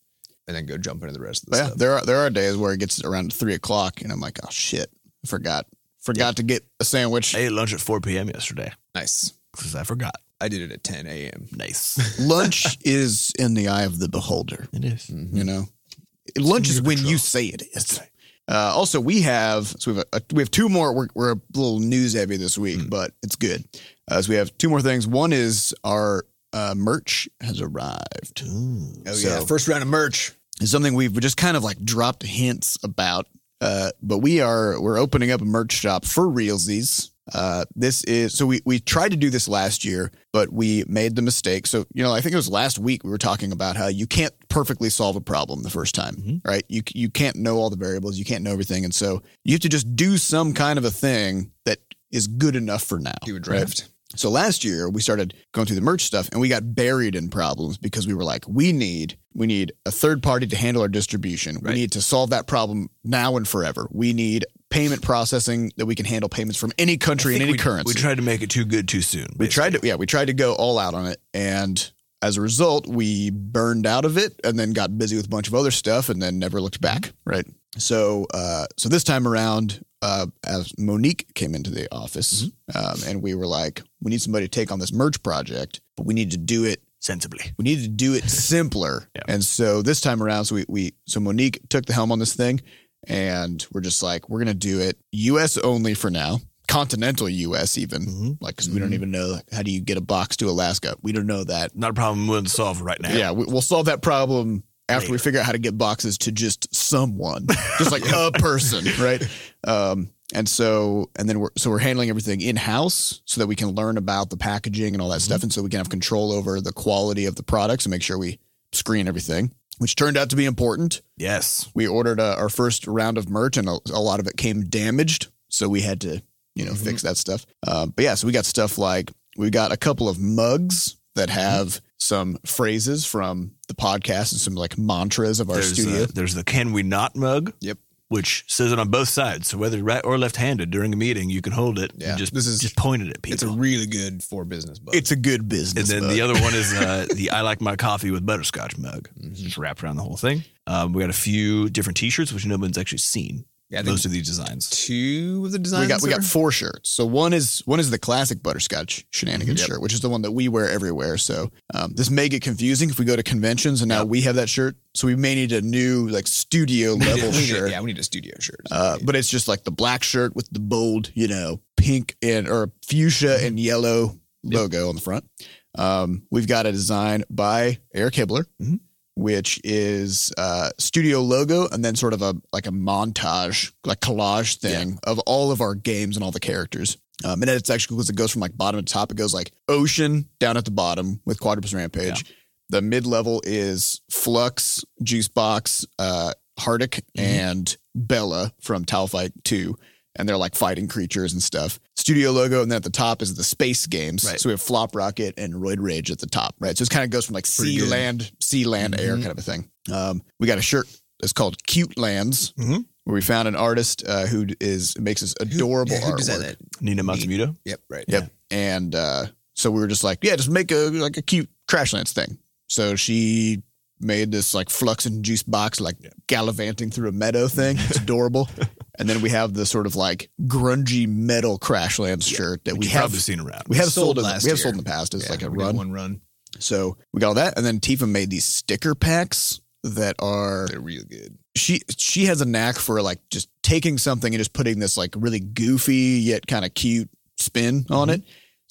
and then go jump into the rest of the yeah, stuff. there are there are days where it gets around three o'clock and I'm like, oh shit, I forgot. Forgot to get a sandwich. I ate lunch at 4 p.m. yesterday Nice. because I forgot. I did it at ten a.m. Nice. Lunch is in the eye of the beholder. it is. Mm-hmm. You know, lunch is when control. you say it is. Uh, also, we have so we have a, we have two more. We're, we're a little news heavy this week, but it's good. Uh, so we have two more things. One is our uh, merch has arrived. Ooh. Oh So- yeah, first round of merch. is something we've just kind of like dropped hints about. Uh, but we are we're opening up a merch shop for realsies. Uh, this is so we we tried to do this last year, but we made the mistake. So you know, I think it was last week we were talking about how you can't perfectly solve a problem the first time, Mhm. right? You you can't know all the variables, you can't know everything, and so you have to just do some kind of a thing that is good enough for now. Do a right? draft. So last year we started going through the merch stuff and we got buried in problems because we were like, we need we need a third party to handle our distribution. Right. We need to solve that problem now and forever. We need payment processing that we can handle payments from any country I and any we, currency. We tried to make it too good too soon. We tried to yeah, we tried to go all out on it and as a result, we burned out of it and then got busy with a bunch of other stuff and then never looked back. Right. So uh so this time around, uh as Monique came into the office, um, and we were like, we need somebody to take on this merch project, but we need to do it sensibly. we need to do it simpler. Yeah. And so this time around, so we, we so Monique took the helm on this thing, and we're just like, we're gonna do it U.S. only for now, continental U.S. even, Mhm. like because we don't even know like, how do you get a box to Alaska. We don't know that. Not a problem we'll solve right now. Yeah, we, we'll solve that problem after we figure out how to get boxes to just someone, just like a person, right? Um, and so, and then we're so we're handling everything in house so that we can learn about the packaging and all that stuff, and so we can have control over the quality of the products and make sure we screen everything, which turned out to be important. Yes. We ordered uh, our first round of merch, and a, a lot of it came damaged, so we had to, you know, Mhm. fix that stuff. Um, but yeah, so we got stuff like we got a couple of mugs that have some phrases from the podcast and some like mantras of our There's, studio. uh, there's the can we not mug. Yep. Which says it on both sides. So whether right or left handed during a meeting, you can hold it Yeah. and just This is- just point it at people. It's a really good for business book. it's a good business. and then the other one is uh, the I like my coffee with butterscotch mug. It's just wrapped around the whole thing. Um, we got a few different T-shirts, which no one's actually seen. Yeah, Most of these designs. two of the designs. we got we got four shirts. So one is one is the classic butterscotch shenanigans Yep. shirt, which is the one that we wear everywhere. So um, this may get confusing if we go to conventions and now we have that shirt. So we may need a new like studio level need- shirt. Yeah, we need a studio shirt. Uh, but it's just like the black shirt with the bold, you know, pink and or fuchsia and yellow logo on the front. Um, we've got a design by Eric Hibbler, Mhm. Which is uh, studio logo and then sort of a like a montage, like collage thing of all of our games and all the characters. Um, and it's actually because it goes from like bottom to top. It goes like ocean down at the bottom with Quadropus Rampage. The mid level is Flux, Juicebox, uh, Hardic, and Bella from Towelfight 2. And they're like fighting creatures and stuff. Studio logo, and then at the top is the space games. Right. So we have Flop Rocket and Roid Rage at the top, right? So it kind of goes from like Pretty sea, good. land, sea, land, air Mhm. kind of a thing. Um, we got a shirt that's called Cute Lands, Mhm. where we found an artist uh, who is makes this adorable yeah, who artwork. Nina Matsumoto. Yep, right. Yep. And uh, so we were just like, yeah, just make a like a cute Crashlands thing. So she made this like flux and juice box, like gallivanting through a meadow thing. It's adorable. and then we have the sort of like grungy metal Crashlands shirt that we You've probably seen around. We have Sold sold, in, we have sold in the past It's Yeah, like a run. One run. So we got all that, and then Tifa made these sticker packs that are They're real good. she she has a knack for like just taking something and just putting this like really goofy yet kind of cute spin on Mm-hmm. it.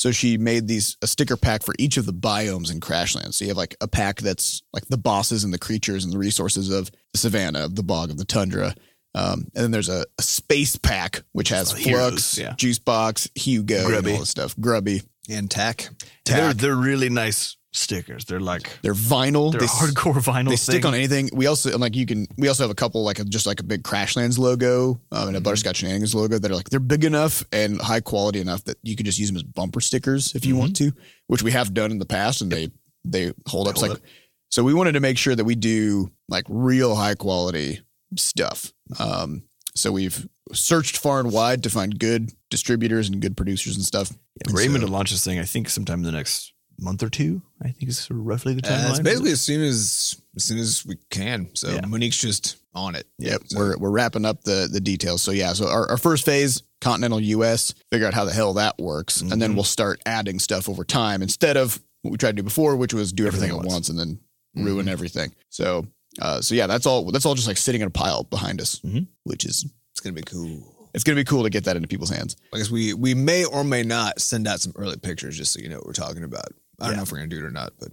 So she made these a sticker pack for each of the biomes in Crashlands. So you have like a pack that's like the bosses and the creatures and the resources of the savannah, of the bog, of the tundra. Um, and then there's a, a space pack which has the heroes, Flux, yeah. Juice Box, Hugo, Grubby. and all this stuff. Grubby. And tack. They're they're really nice stickers. They're like They're vinyl. they're they, hardcore vinyl. They stick on anything. We also and like you can. We also have a couple like a, just like a big Crashlands logo um, and a Mm-hmm. Butterscotch Shenanigans logo that are like they're big enough and high quality enough that you can just use them as bumper stickers if you want to, which we have done in the past and they they hold up. Mm-hmm. hold like so we wanted to make sure that we do like real high quality stuff. Um, so we've searched far and wide to find good distributors and good producers and stuff. Yeah, And aiming so- to launch this thing. I think sometime in the next month or two. I think is sort of roughly the Uh, timeline. it's basically as soon as as soon as we can. So Yeah. Monique's just on it. Yep, So- we're we're wrapping up the the details. So yeah, so our, our first phase, continental US, figure out how the hell that works, and then Mhm. we'll start adding stuff over time instead of what we tried to do before, which was do everything, Everything at once and then ruin Mhm. everything. So uh, so yeah, that's all. That's all just like sitting in a pile behind us, Mhm. which is it's gonna be cool. it's gonna be cool to get that into people's hands. I guess we we may or may not send out some early pictures just so you know what we're talking about. I don't Yeah. know if we're gonna do it or not, but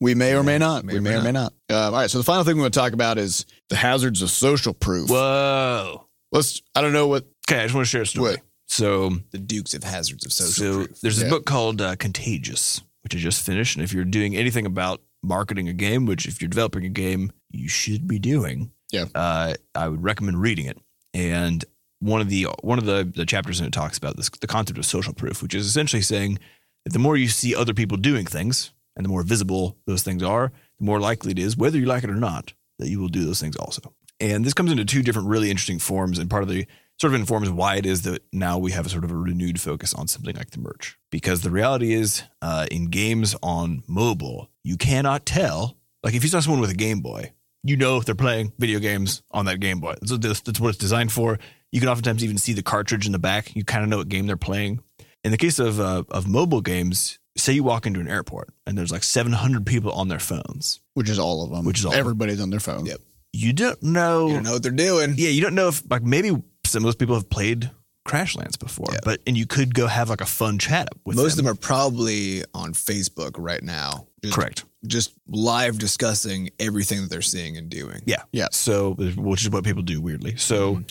We may or may not. May we or may may or may not. Uh, all right. So the final thing we want to talk about is the hazards of social proof. Whoa. Let's. I don't know what. Okay, I just want to share a story. What? So, the Dukes of Hazards of Social so Proof. there's this Yeah. book called uh, Contagious, which I just finished. And if you're doing anything about marketing a game, which if you're developing a game, you should be doing, Yeah. uh, I would recommend reading it. And one of the one of the, the chapters in it talks about this the concept of social proof, which is essentially saying the more you see other people doing things and the more visible those things are, the more likely it is, whether you like it or not, that you will do those things also. And this comes into two different really interesting forms, and part of the sort of informs why it is that now we have a sort of a renewed focus on something like the merch. Because the reality is, uh, in games on mobile, you cannot tell. Like if you saw someone with a Game Boy, you know if they're playing video games on that Game Boy. That's that's what it's designed for. You can oftentimes even see the cartridge in the back. You kind of know what game they're playing. In the case of uh, of mobile games, say you walk into an airport and there's like 700 people on their phones. Which is all of them. Which is all of them. everybody's on their phone. Yep. You don't know. you don't know what they're doing. Yeah, you don't know if like maybe some most people have played Crashlands before, Yeah. but and you could go have like a fun chat with Most them. of them are probably on Facebook right now. Just, correct. Just live discussing everything that they're seeing and doing. Yeah, Yeah. So, which is what people do weirdly. So,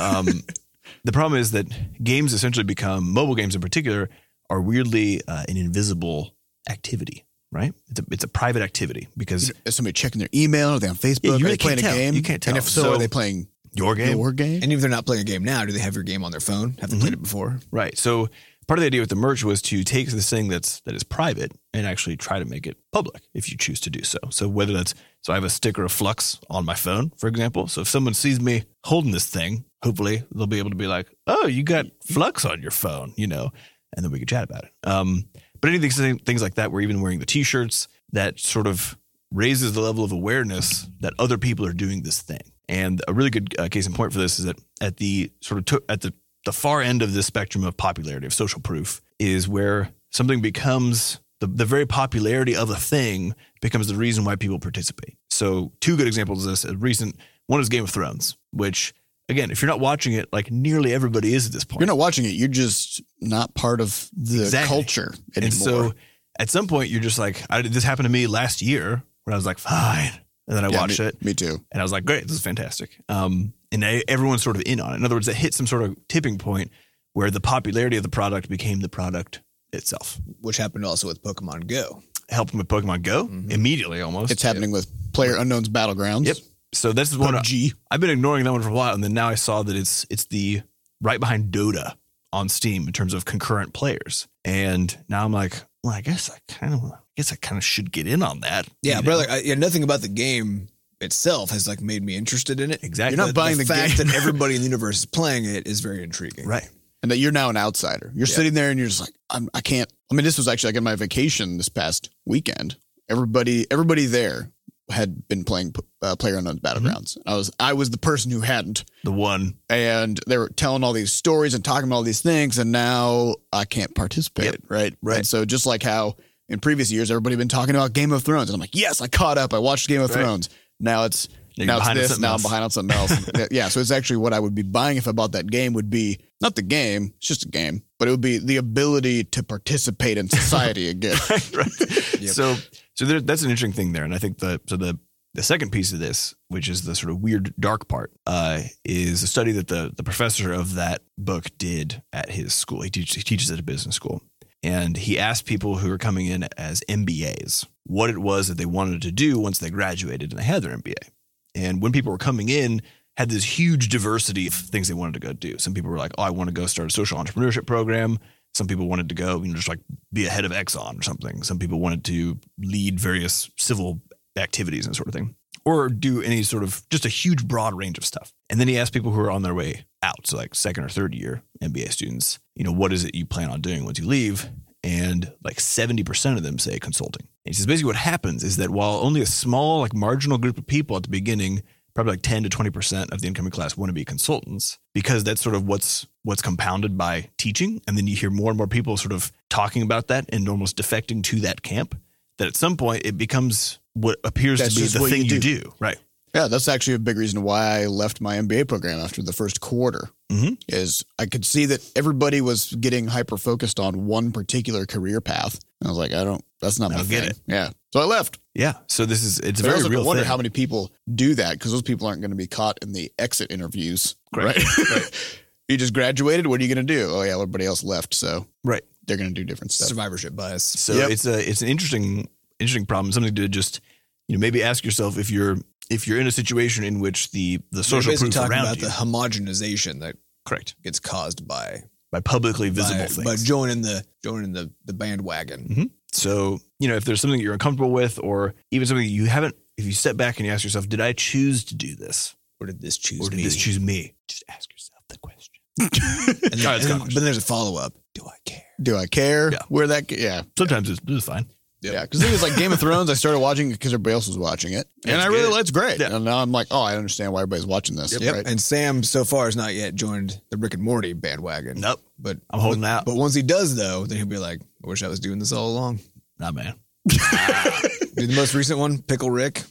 um, the problem is that games essentially become mobile games in particular are weirdly uh, an invisible activity. Right? It's a it's a private activity because Is somebody checking their email? Are they on Facebook? Yeah, you are they playing a game? You can't And tell. if so, So- are they playing your game, your game? And if they're not playing a game now, do they have your game on their phone? Have they played it before? Right. So part of the idea with the merch was to take this thing that's that is private and actually try to make it public if you choose to do so. So whether that's so I have a sticker of Flux on my phone, for example. So if someone sees me holding this thing, hopefully they'll be able to be like, "Oh, you got Flux on your phone," you know, and then we can chat about it. Um, but anything things like that, we're even wearing the T-shirts that sort of raises the level of awareness that other people are doing this thing. And a really good uh, case in point for this is that at the sort of to, at the the far end of the spectrum of popularity of social proof is where something becomes the, the very popularity of a thing becomes the reason why people participate. So two good examples of this. A recent one is Game of Thrones, which again, if you're not watching it, like nearly everybody is at this point. You're not watching it. You're just not part of the Exactly. culture anymore. and so at some point you're just like, I, this happened to me last year when I was like, fine. And then I Yeah, watched me, it Me too. and I was like, great, this is fantastic. Um, and I, everyone's sort of in on it. In other words, it hit some sort of tipping point where the popularity of the product became the product itself. Which happened also with Pokemon Go. Helped with Pokemon Go Mhm. immediately almost. It's happening with Player Unknown's Battlegrounds. Yep. so this is one I-. I've been ignoring that one for a while, and then now I saw that it's it's the right behind Dota on Steam in terms of concurrent players. And now I'm like, well, I guess I kind of, guess I kind of should get in on that. Yeah, You but know? like, I, yeah, nothing about the game itself has like made me interested in it. Exactly. You're not buying the fact game. that everybody in the universe is playing it is very intriguing. right. and that you're now an outsider. You're sitting there and you're just like, I'm, I can't. I mean, this was actually like in my vacation this past weekend. Everybody, everybody there had been playing uh, Player Unknown's Battlegrounds. I was, I was the person who hadn't, The one. and they were telling all these stories and talking about all these things, and now I can't participate. Yep. Right, Right. And so just like how in previous years everybody been talking about Game of Thrones, and I'm like, yes, I caught up. I watched Game of Right. Thrones. Now it's Now you're now it's this. Now else. I'm behind on something else. Yeah, so it's actually what I would be buying if I bought that game would be not the game, it's just a game, but it would be the ability to participate in society again. right. So, so there, that's an interesting thing there, and I think the so the the second piece of this, which is the sort of weird dark part, uh, is a study that the the professor of that book did at his school. He, teach, he teaches at a business school, and he asked people who were coming in as MBAs what it was that they wanted to do once they graduated and they had their MBA. And when people were coming in, had this huge diversity of things they wanted to go do. Some people were like, "Oh, I want to go start a social entrepreneurship program." Some people wanted to go, you know, just like be a head of Exxon or something. Some people wanted to lead various civil activities and sort of thing, or do any sort of just a huge broad range of stuff. And then he asked people who were on their way out, so like second or third year MBA students, you know, what is it you plan on doing once you leave? And like 70% of them say consulting. And he says basically what happens is that while only a small, like marginal group of people at the beginning probably like 10 to 20% of the incoming class want to be consultants because that's sort of what's what's compounded by teaching and then you hear more and more people sort of talking about that and almost defecting to that camp that at some point it becomes what appears That's to be the thing you you do. do. right Yeah, that's actually a big reason why I left my MBA program after the first quarter. Mhm. Is I could see that everybody was getting hyper focused on one particular career path. And I was like, I don't. That's not I my don't get thing. it. Yeah, so I left. yeah so this is it's a But I very also real I wonder thing how many people do that because those people aren't going to be caught in the exit interviews, Correct. right? you just graduated. What are you going to do? Oh yeah, everybody else left, so right they're going to do different stuff. Survivorship bias. So Yep. it's a it's an interesting interesting problem. Something to just you know maybe ask yourself if you're if you're in a situation in which the the We're social basically proof talking around about you the homogenization that correct gets caused by by publicly visible by, things. by joining the joining the the bandwagon. Mhm. So you know if there's something that you're uncomfortable with, or even something you haven't, if you step back and you ask yourself, did I choose to do this, Or did this choose or did me? this choose me? Just ask yourself the question. And then, right, then- but then there's a follow up. Do I care? Do I care? Yeah. Where that? Yeah, Sometimes it's, it's fine. Yep. Yeah, because the thing is, like Game of Thrones, I started watching it because everybody else was watching it, and It's I really, good. it's great. Yeah. And now I'm like, oh, I understand why everybody's watching this. Yep. Right? And Sam so far has not yet joined the Rick and Morty bandwagon. Nope, But I'm holding out. But once he does, though, then he'll be like, "I wish I was doing this all along." Nah, man. Dude, the most recent one, Pickle Rick.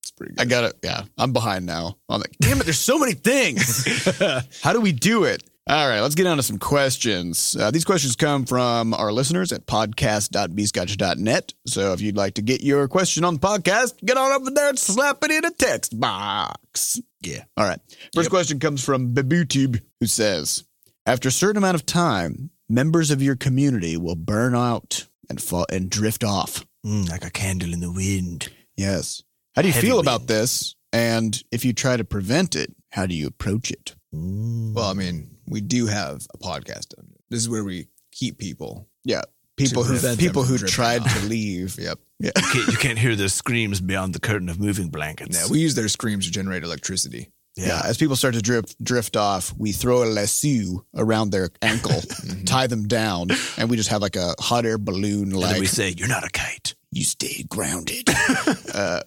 It's pretty good. I got it. Yeah, I'm behind now. I'm like, damn it, there's so many things. How do we do it? All right, let's get on to some questions. Uh, these questions come from our listeners at podcast.bscotch.net. So if you'd like to get your question on the podcast, get on over there and slap it in a text box. Yeah. All right. First Yep. question comes from Babutube, who says, After a certain amount of time, members of your community will burn out and fall and drift off. Mm, like a candle in the wind. Yes. How do you Heavy feel wind. about this? And if you try to prevent it, how do you approach it? Mm. Well, I mean, we do have a podcast. This is where we keep people. Yeah. People who people who tried off. to leave. Yep. Yeah. you, can't, you can't hear the screams beyond the curtain of moving blankets. Yeah, we use their screams to generate electricity. Yeah. As people start to drift drift off, we throw a lasso around their ankle, tie them down, and we just have like a hot air balloon like we say, "You're not a kite." you stay grounded. uh,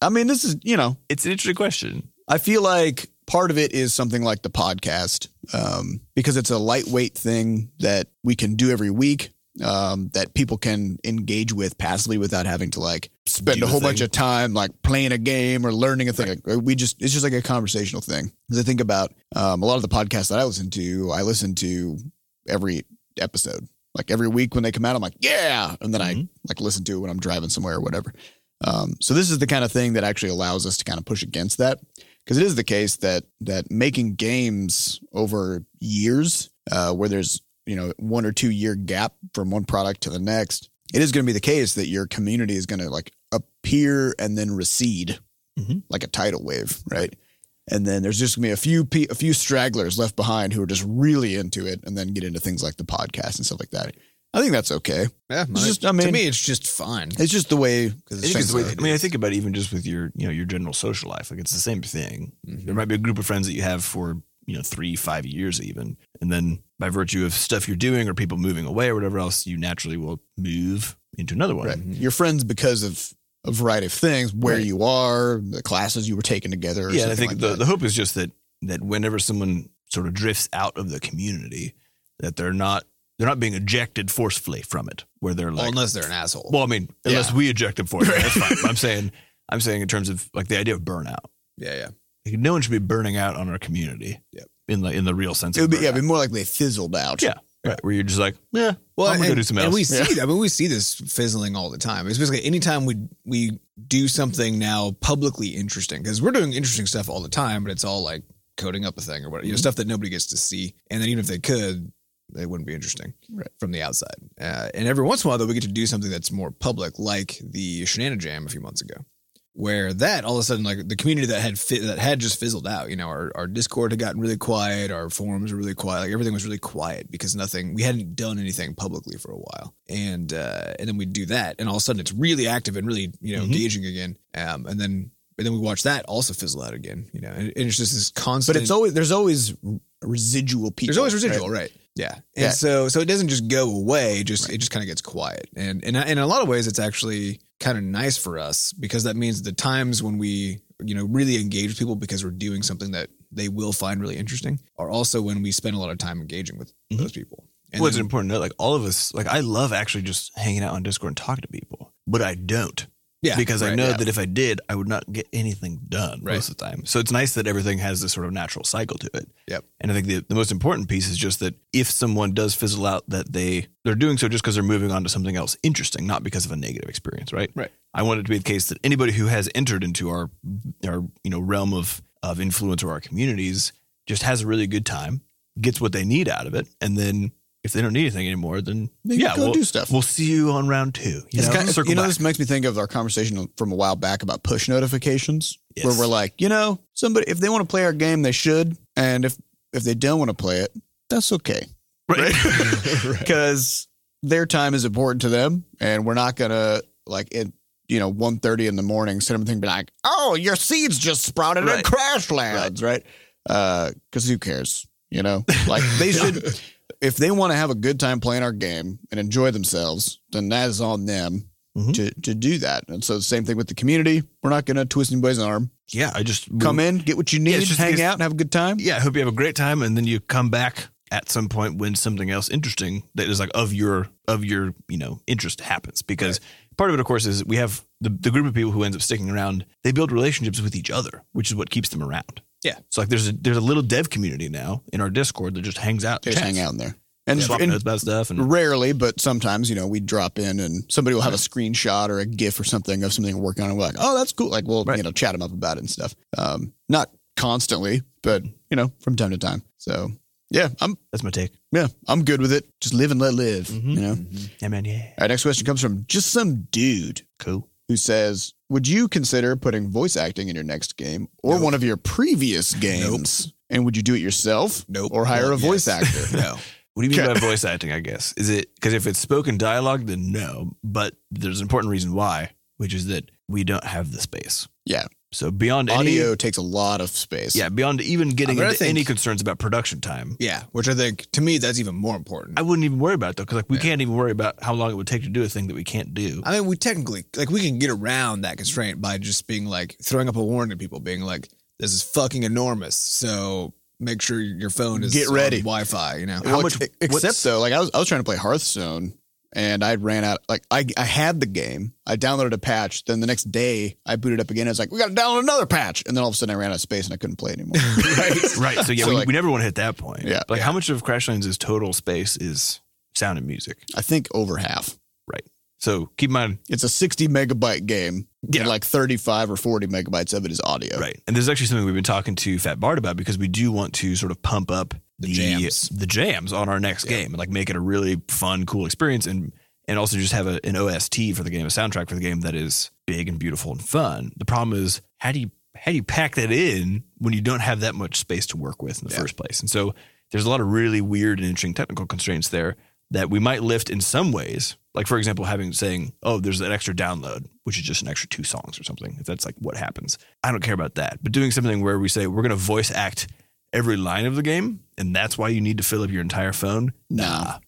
I mean, this is, you know, It's an interesting question. I feel like part of it is something like the podcast um, because it's a lightweight thing that we can do every week um, that people can engage with passively without having to like spend a whole bunch of time like playing a game or learning a thing. Like, we just it's just like a conversational thing. Because I think about um, a lot of the podcasts that I listen to, I listen to every episode. Like every week when they come out, I'm like, yeah, and then I Mhm. like listen to it when I'm driving somewhere or whatever. Um, so this is the kind of thing that actually allows us to kind of push against that because it is the case that that making games over years, uh, where there's you know one or two year gap from one product to the next, it is going to be the case that your community is going to like appear and then recede Mhm. like a tidal wave, right? and then there's just gonna be a few pe- a few stragglers left behind who are just really into it, and then get into things like the podcast and stuff like that. I think that's okay. Yeah, It's just- I mean- to me, it's just fine. It's just the way. I, think it's the way- I mean, I think about it even just with your, you know, your general social life. Like it's the same thing. Mm-hmm. There might be a group of friends that you have for, you know, three, five years even. And then by virtue of stuff you're doing or people moving away or whatever else, you naturally will move into another one. Right. Your friends because of a variety of things, where Right. you are, the classes you were taking together. Or Yeah. I think like the, that. the hope is just that, that whenever someone sort of drifts out of the community, that they're not, they're not being ejected forcefully from it where they're Well, like, unless they're an asshole. well, I mean, unless Yeah. we eject them for it, that's fine. I'm saying, I'm saying in terms of like the idea of burnout. yeah, yeah. Like, no one should be burning out on our community. Yep. In the in the real sense it of would be yeah, it'd be more like they fizzled out. Yeah. Right. Where you're just like, yeah, Well, I'm gonna and, do some and else. we see, I mean, we see this fizzling all the time. It's basically anytime we we do something now publicly interesting because we're doing interesting stuff all the time, but it's all like coding up a thing or whatever, Mm-hmm. you know, stuff that nobody gets to see. And then even if they could, they wouldn't be interesting Right. from the outside. Uh, and every once in a while, though, we get to do something that's more public, like the Shenana Jam a few months ago. Where that all of a sudden, like the community that had fi- that had just fizzled out, you know, our, our Discord had gotten really quiet, our forums were really quiet, like everything was really quiet because nothing, we hadn't done anything publicly for a while, and uh, and then we do that, and all of a sudden it's really active and really you know Mhm. engaging again, um, and then and then we watch that also fizzle out again, you know, and, and it's just this constant. But it's always there's always residual people. There's always residual, right? right? Yeah. And Yeah. so so it doesn't just go away, just it just kind of gets quiet. And and in a lot of ways it's actually kind of nice for us because that means the times when we, you know, really engage with people because we're doing something that they will find really interesting are also when we spend a lot of time engaging with Mhm. those people. And What's then- important note, like all of us, like I love actually just hanging out on Discord and talking to people, but I don't yeah, because I know yeah. that if I did, I would not get anything done Right. most of the time. So it's nice that everything has this sort of natural cycle to it. Yep. And I think the, the most important piece is just that if someone does fizzle out, that they they're doing so just because they're moving on to something else interesting, not because of a negative experience, right? Right. I want it to be the case that anybody who has entered into our our you know realm of of influence or our communities just has a really good time, gets what they need out of it, and then if they don't need anything anymore, then They yeah, go we'll do stuff. We'll see you on round two. You It's know, kind of- circle you know, back. this makes me think of our conversation from a while back about push notifications, where Yes. we're like, you know, somebody if they want to play our game, they should, and if if they don't want to play it, that's okay, right. because their time is important to them, and we're not gonna like it. You know, 1.30 in the morning, send them a thing, be like, "Oh, your seeds just sprouted in Right. Crashlands, right?" Because uh, who cares? You know, like they should. If they want to have a good time playing our game and enjoy themselves, then that is on them Mhm. to to do that. And so, the same thing with the community. We're not going to twist anybody's arm. yeah, I just Come in, get what you need, it's just hang out, and have a good time. yeah, I hope you have a great time, and then you come back at some point when something else interesting that is like of your of your you know interest happens. Because part of it, of course, is we have the the group of people who ends up sticking around. They build relationships with each other, which is what keeps them around. Yeah. So like, there's a there's a little dev community now in our Discord that just hangs out, They just hang out in there. And, swap and notes about stuff, and rarely, but sometimes, you know, we drop in and somebody will have a screenshot or a GIF or something of something we're working on. And we're like, oh, that's cool. Like, we'll, Right. you know, chat them up about it and stuff. Um, not constantly, but, you know, from time to time. So, yeah, I'm, that's my take. yeah, I'm good with it. Just live and let live, Mhm. you know? Mhm. Yeah, man. Yeah. All right, next question comes from just some dude Cool. Who says, "Would you consider putting voice acting in your next game or Nope. one of your previous games? And would you do it yourself? Nope. Or hire a voice yes. actor? no. What do you mean by voice acting? I guess is it because if it's spoken dialogue, then no. But there's an important reason why, which is that we don't have the space. Yeah. So beyond Audio any, takes a lot of space. yeah, beyond even getting I mean, I into think- any concerns about production time, Yeah, which I think to me that's even more important. I wouldn't even worry about it though, because like we Yeah. can't even worry about how long it would take to do a thing that we can't do. I mean, we technically like we can get around that constraint by just being like throwing up a warning to people, being like, "This is fucking enormous." So make sure your phone is Get ready. Wi-Fi. You know, How Well, much- Except though, like I was, I was trying to play Hearthstone, and I ran out. Like I, I had the game. I downloaded a patch. Then the next day, I booted up again. I was like, we got to download another patch. And then all of a sudden, I ran out of space and I couldn't play anymore. right? right. So yeah, So, we, like- we never want to hit that point. Yeah. Like how much of Crashlands' total space is sound and music? I think over half. Right. So keep in mind, It's a 60 megabyte game. Yeah. And like 35 or 40 megabytes of it is audio. Right. And there's actually something we've been talking to Fat Bard about because we do want to sort of pump up The the jams. the jams on our next game and like make it a really fun, cool experience and and also just have a, an OST for the game, a soundtrack for the game that is big and beautiful and fun. The problem is how do you how do you pack that in when you don't have that much space to work with in the Yeah. first place? And so there's a lot of really weird and interesting technical constraints there that we might lift in some ways. Like for example, having saying, "Oh, there's an extra download," which is just an extra two songs or something. If that's like what happens, I don't care about that. But doing something where we say we're going to voice act every line of the game, and that's why you need to fill up your entire phone. Nah,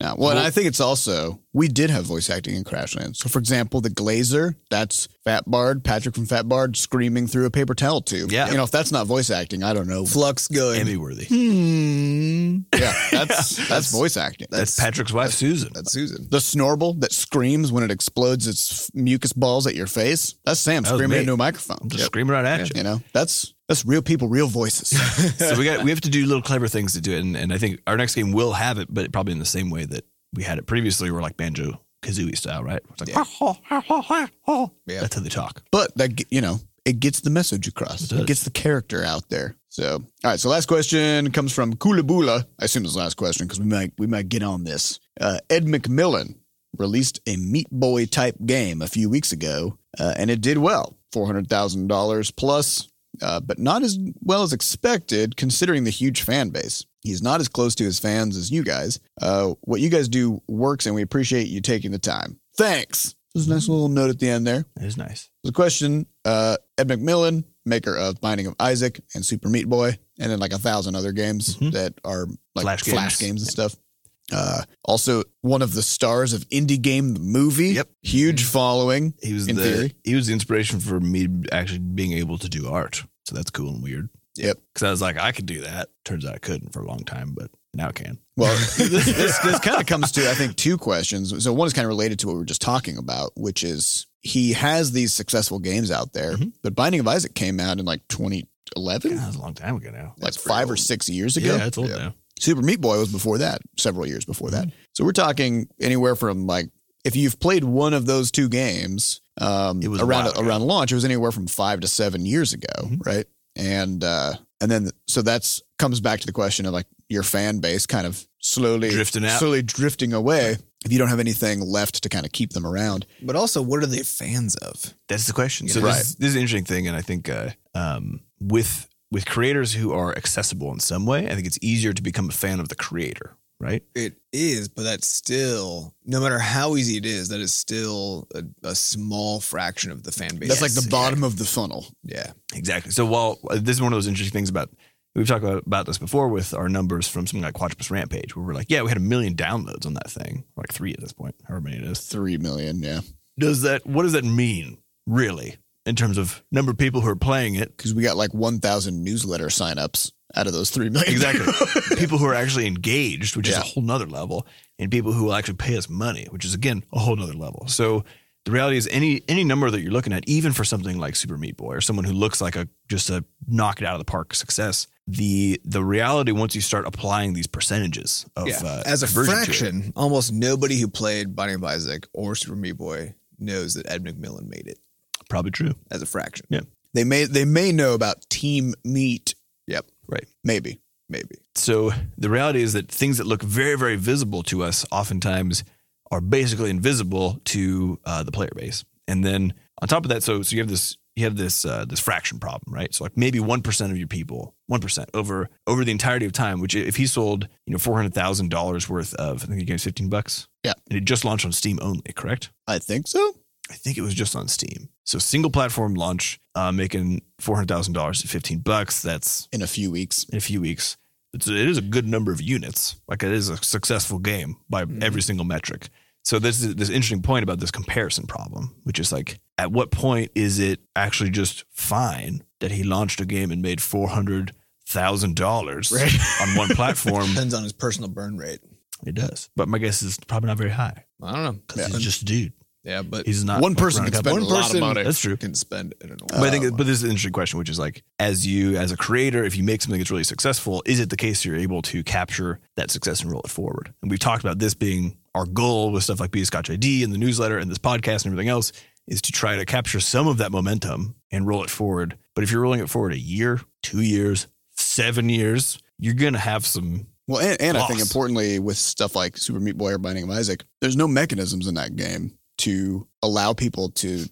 Now, well, and I think it's also we did have voice acting in Crashland. So, for example, the Glazer, that's Fat Bard, Patrick from Fat Bard, screaming through a paper towel tube. Yeah. you know, if that's not voice acting, I don't know. Flux going. Emmy worthy. Hmm. Yeah, that's that's voice acting. That's Patrick's wife, Susan. That's Susan. the snorble that screams when it explodes its mucus balls at your face. That's Sam That was screaming me. into a microphone. I'm just screaming right at you. You know, that's that's real people, real voices. so we got we have to do little clever things to do it, and, and I think our next game will have it, but probably in the same way that we had it previously. We're like banjo kazooie style, right? It's like, Yeah. that's how they talk. but that you know it gets the message across. It It, gets the character out there. So, all right. So, last question comes from Kulabula. I assume it's the last question because we might we might get on this. Uh, Ed McMillen released a Meat Boy type game a few weeks ago, uh, and it did well, four hundred thousand dollars plus. Uh, but not as well as expected, considering the huge fan base. He's not as close to his fans as you guys. Uh, what you guys do works, and we appreciate you taking the time. Thanks. There's a nice little note at the end there. It is nice. The question uh, Ed McMillen, maker of Binding of Isaac and Super Meat Boy, and then like a thousand other games Mhm. that are like Flash flash, games. games. and stuff. Uh, also, one of the stars of Indie Game the movie. Yep. Huge following. He was In the theory. he was the inspiration for me actually being able to do art. So that's cool and weird. Yep. Because I was like, I could do that. Turns out I couldn't for a long time, but now I can. Well, this, this, this kind of comes to, I think, two questions. So, one is kind of related to what we were just talking about, which is he has these successful games out there, Mhm. but Binding of Isaac came out in like 2011, God, that was a long time ago now. like five or six years ago. Yeah, it's old Yeah. now. Super Meat Boy was before that, several years before that. Mm-hmm. So we're talking anywhere from like if you've played one of those two games um, It was around around launch, it was anywhere from five to seven years ago, Mhm. right? And uh, and then so that's comes back to the question of like your fan base kind of slowly Drifting out. slowly drifting away. If you don't have anything left to kind of keep them around, But also, what are they fans of? That's the question. So Right. this, is- this is an interesting thing, and I think uh, um, with with creators who are accessible in some way, I think it's easier to become a fan of the creator, right? It is, but that's still, no matter how easy it is, that is still a, a small fraction of the fan base. that's like the bottom of the funnel. Yeah. Exactly. So while uh, this is one of those interesting things about we've talked about, about this before with our numbers from something like Quadropus Rampage, where we're like, yeah, we had a million downloads on that thing, like three at this point, however many it is. Three million, yeah, Does that? What does that mean, really, in terms of number of people who are playing it? because we got like one thousand newsletter signups out of those three million. Exactly. people who are actually engaged, which is a whole nother level, and people who will actually pay us money, which is again a whole nother level. So the reality is any any number that you're looking at, even for something like Super Meat Boy or someone who looks like a just a knock it out of the park success, the the reality once you start applying these percentages of yeah. uh, As a fraction, almost nobody who played Binding of Isaac or Super Meat Boy knows that Ed McMillen made it probably true. as a fraction. Yeah. They may they may know about Team Meat, Yep. Right. maybe. Maybe. So the reality is that things that look very, very visible to us oftentimes are basically invisible to uh, the player base. And then on top of that, so so you have this you have this uh, this fraction problem, right? So like maybe one percent of your people, one percent over over the entirety of time. Which if he sold you know four hundred thousand dollars worth of, I think he gave fifteen bucks. Yeah. and it just launched on Steam only, correct? I think so. I think it was just on Steam. So single platform launch, uh, making four hundred thousand dollars at fifteen bucks. That's In a few weeks. in a few weeks. It's, it is a good number of units. Like it is a successful game by Mhm. every single metric. So this is this interesting point about this comparison problem, which is like, at what point is it actually just fine that he launched a game and made four hundred thousand dollars Right. on one platform? Depends on his personal burn rate. it does, but my guess is probably not very high I don't know. because Yeah. he's just a dude. Yeah, but He's not One person can spend one lot of person money. That's true. can spend it in a But I think, but this is an interesting question, which is like, as you, as a creator, if you make something that's really successful, is it the case you're able to capture that success and roll it forward? And we've talked about this being our goal with stuff like Be a Scotch ID and the newsletter and this podcast and everything else is to try to capture some of that momentum and roll it forward. But if you're rolling it forward a year, two years, seven years, you're going to have some. Well, and, and I think importantly with stuff like Super Meat Boy or Binding of Isaac, there's no mechanisms in that game to allow people to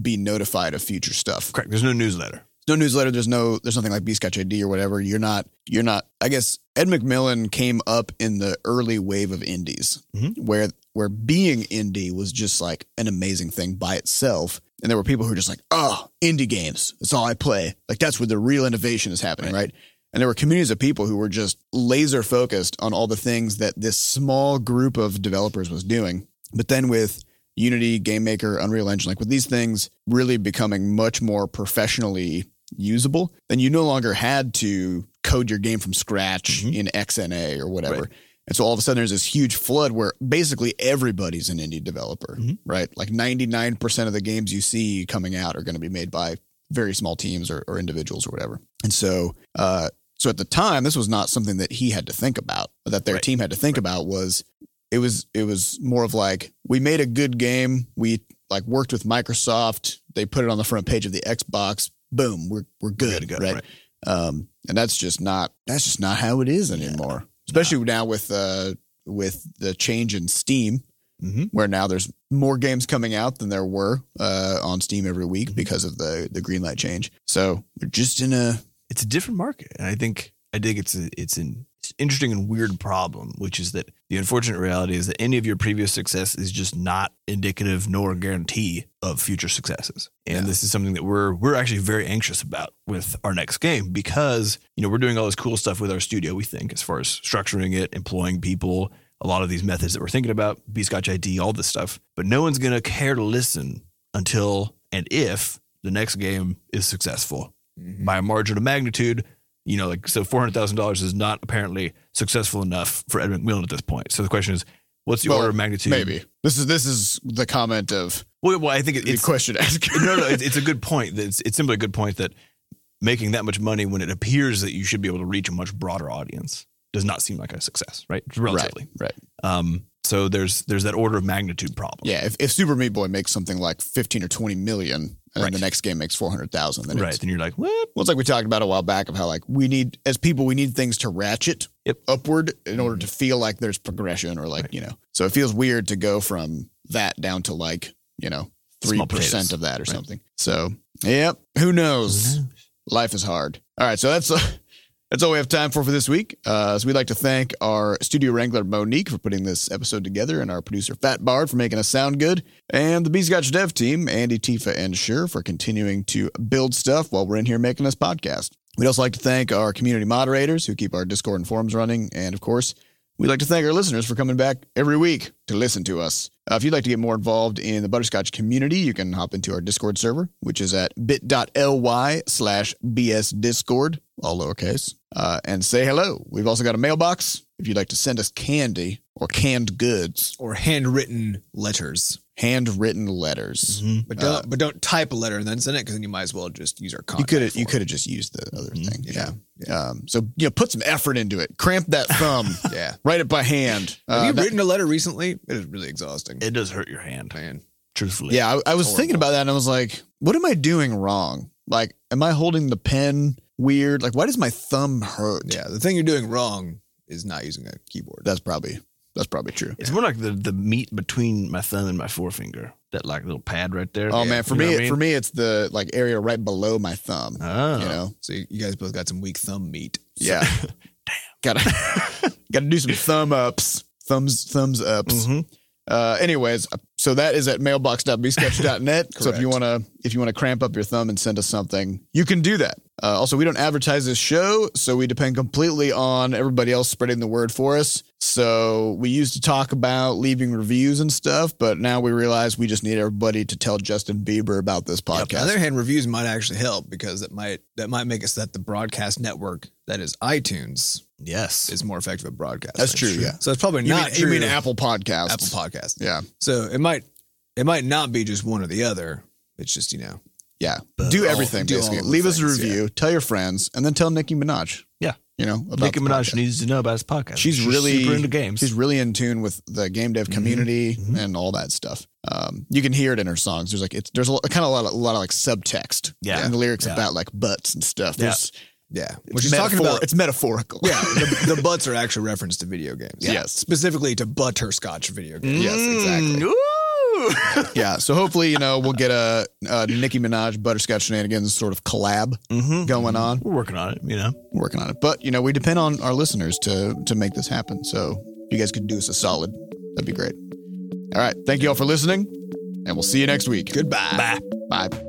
be notified of future stuff. Correct. There's no newsletter. no newsletter. There's no there's nothing like B Scotch ID or whatever. You're not you're not. I guess Ed McMillen came up in the early wave of indies Mhm. where where being indie was just like an amazing thing by itself. And there were people who were just like, oh, indie games. That's all I play. Like that's where the real innovation is happening, right? And there were communities of people who were just laser focused on all the things that this small group of developers was doing. But then with Unity, GameMaker, Unreal Engine, like with these things really becoming much more professionally usable, then you no longer had to code your game from scratch in XNA or whatever. Right. And so all of a sudden there's this huge flood where basically everybody's an indie developer, right? Like 99% of the games you see coming out are going to be made by very small teams or, or individuals or whatever. And so, uh, so at the time, this was not something that he had to think about, that their Right. team had to think about was it was it was more of like we made a good game, we like worked with Microsoft, they put it on the front page of the Xbox, boom, we're we're good, to go, right? right. Um, and that's just not that's just not how it is anymore. Especially now with uh with the change in Steam, Mhm. where now there's more games coming out than there were uh, on Steam every week Mm-hmm. because of the the green light change. So we're just in a it's a different market, and I think I think it's a, it's an interesting and weird problem, which is that the unfortunate reality is that any of your previous success is just not indicative nor a guarantee of future successes. And this is something that we're we're actually very anxious about with our next game because you know we're doing all this cool stuff with our studio. We think as far as structuring it, employing people, a lot of these methods that we're thinking about, B Scotch ID, all this stuff. But no one's gonna care to listen until and if the next game is successful mm-hmm. by a margin of magnitude. You know, like so, four hundred thousand dollars is not apparently successful enough for Ed McMillen at this point. So the question is, what's the well, order of magnitude? maybe this is this is the comment of Well, well I think it, the it's question ask. no, no, it's, it's a good point. It's, it's simply a good point that making that much money when it appears that you should be able to reach a much broader audience does not seem like a success, right? Relatively. right, right. Um, so there's there's that order of magnitude problem. Yeah, if, if Super Meat Boy makes something like fifteen or twenty million, and then Right. the next game makes four hundred thousand, then Right. Then you're like, what? Well, it's like we talked about a while back of how like we need as people we need things to ratchet Yep. upward in order mm-hmm. to feel like there's progression or like you know. So it feels weird to go from that down to like you know 3% of that or Right. something. So yep, who knows? Life is hard. All right, so that's that's all we have time for for this week. Uh, so we'd like to thank our studio wrangler Monique for putting this episode together, and our producer Fat Bard for making us sound good, and the B Dev team Andy, Tifa, and Sure for continuing to build stuff while we're in here making this podcast. We'd also like to thank our community moderators who keep our Discord and forums running, and of course. We'd like to thank our listeners for coming back every week to listen to us. Uh, if you'd like to get more involved in the Butterscotch community, you can hop into our Discord server, which is at bit.ly slash bsdiscord, all lowercase, uh, and say hello. We've also got a mailbox if you'd like to send us candy or canned goods, or handwritten letters. Handwritten letters. But don't but don't type a letter and then send it because then you might as well just use our You could have you could have just used the other thing. Yeah. Yeah. Um, so you know, put some effort into it. Cramp that thumb. Yeah. Write it by hand. Have Uh, you that- written a letter recently? It is really exhausting. It does hurt your hand, man. truthfully. Yeah, I, I was thinking about that and I was like, what am I doing wrong? Like, am I holding the pen weird? Like, why does my thumb hurt? Yeah. The thing you're doing wrong is not using a keyboard. That's probably that's probably true. It's more like the the meat between my thumb and my forefinger. That like little pad right there. Oh man, for You know me, I mean? for me, it's the like area right below my thumb. Oh. You know, So you guys both got some weak thumb meat. yeah. Damn. Gotta gotta do some thumb ups, thumbs thumbs ups. Mhm. Uh, anyways, so that is at mailbox.bscotch.net. so if you want to, if you want to cramp up your thumb and send us something, you can do that. Uh, also, we don't advertise this show, so we depend completely on everybody else spreading the word for us. So we used to talk about leaving reviews and stuff, but now we realize we just need everybody to tell Justin Bieber about this podcast. On the other hand, reviews might actually help because that might that might make us that the broadcast network that is iTunes Yes. is more effective at broadcasting. That's true, yeah. So it's probably you, not mean, you mean Apple Podcasts? Apple Podcast. Yeah, So it might it might not be just one or the other. It's just you know yeah. do all- everything do basically. Leave us a things, review, tell your friends, and then tell Nicki Minaj. Yeah. You know, about Nicki Minaj podcast. needs to know about his podcast. she's, really super into games. She's really in tune with the game dev community and all that stuff. Um, you can hear it in her songs. There's like it's there's a kind of a lot of, a lot of like subtext. Yeah. and the lyrics Yeah. about like butts and stuff. Yeah. There's, yeah. it's What she's talking metaphor- about it's metaphorical. Yeah, the, the butts are actually referenced to video games. Yes. specifically to butterscotch video games. Yes, exactly. Mm, Ooh. yeah. So hopefully, you know, we'll get a, a Nicki Minaj Butterscotch Shenanigans sort of collab Mm-hmm. going on. We're working on it, you know. working on it. But you know, we depend on our listeners to to make this happen. So if you guys could do us a solid, that'd be great. All right. Thank you all for listening, and we'll see you next week. Goodbye. Bye. Bye.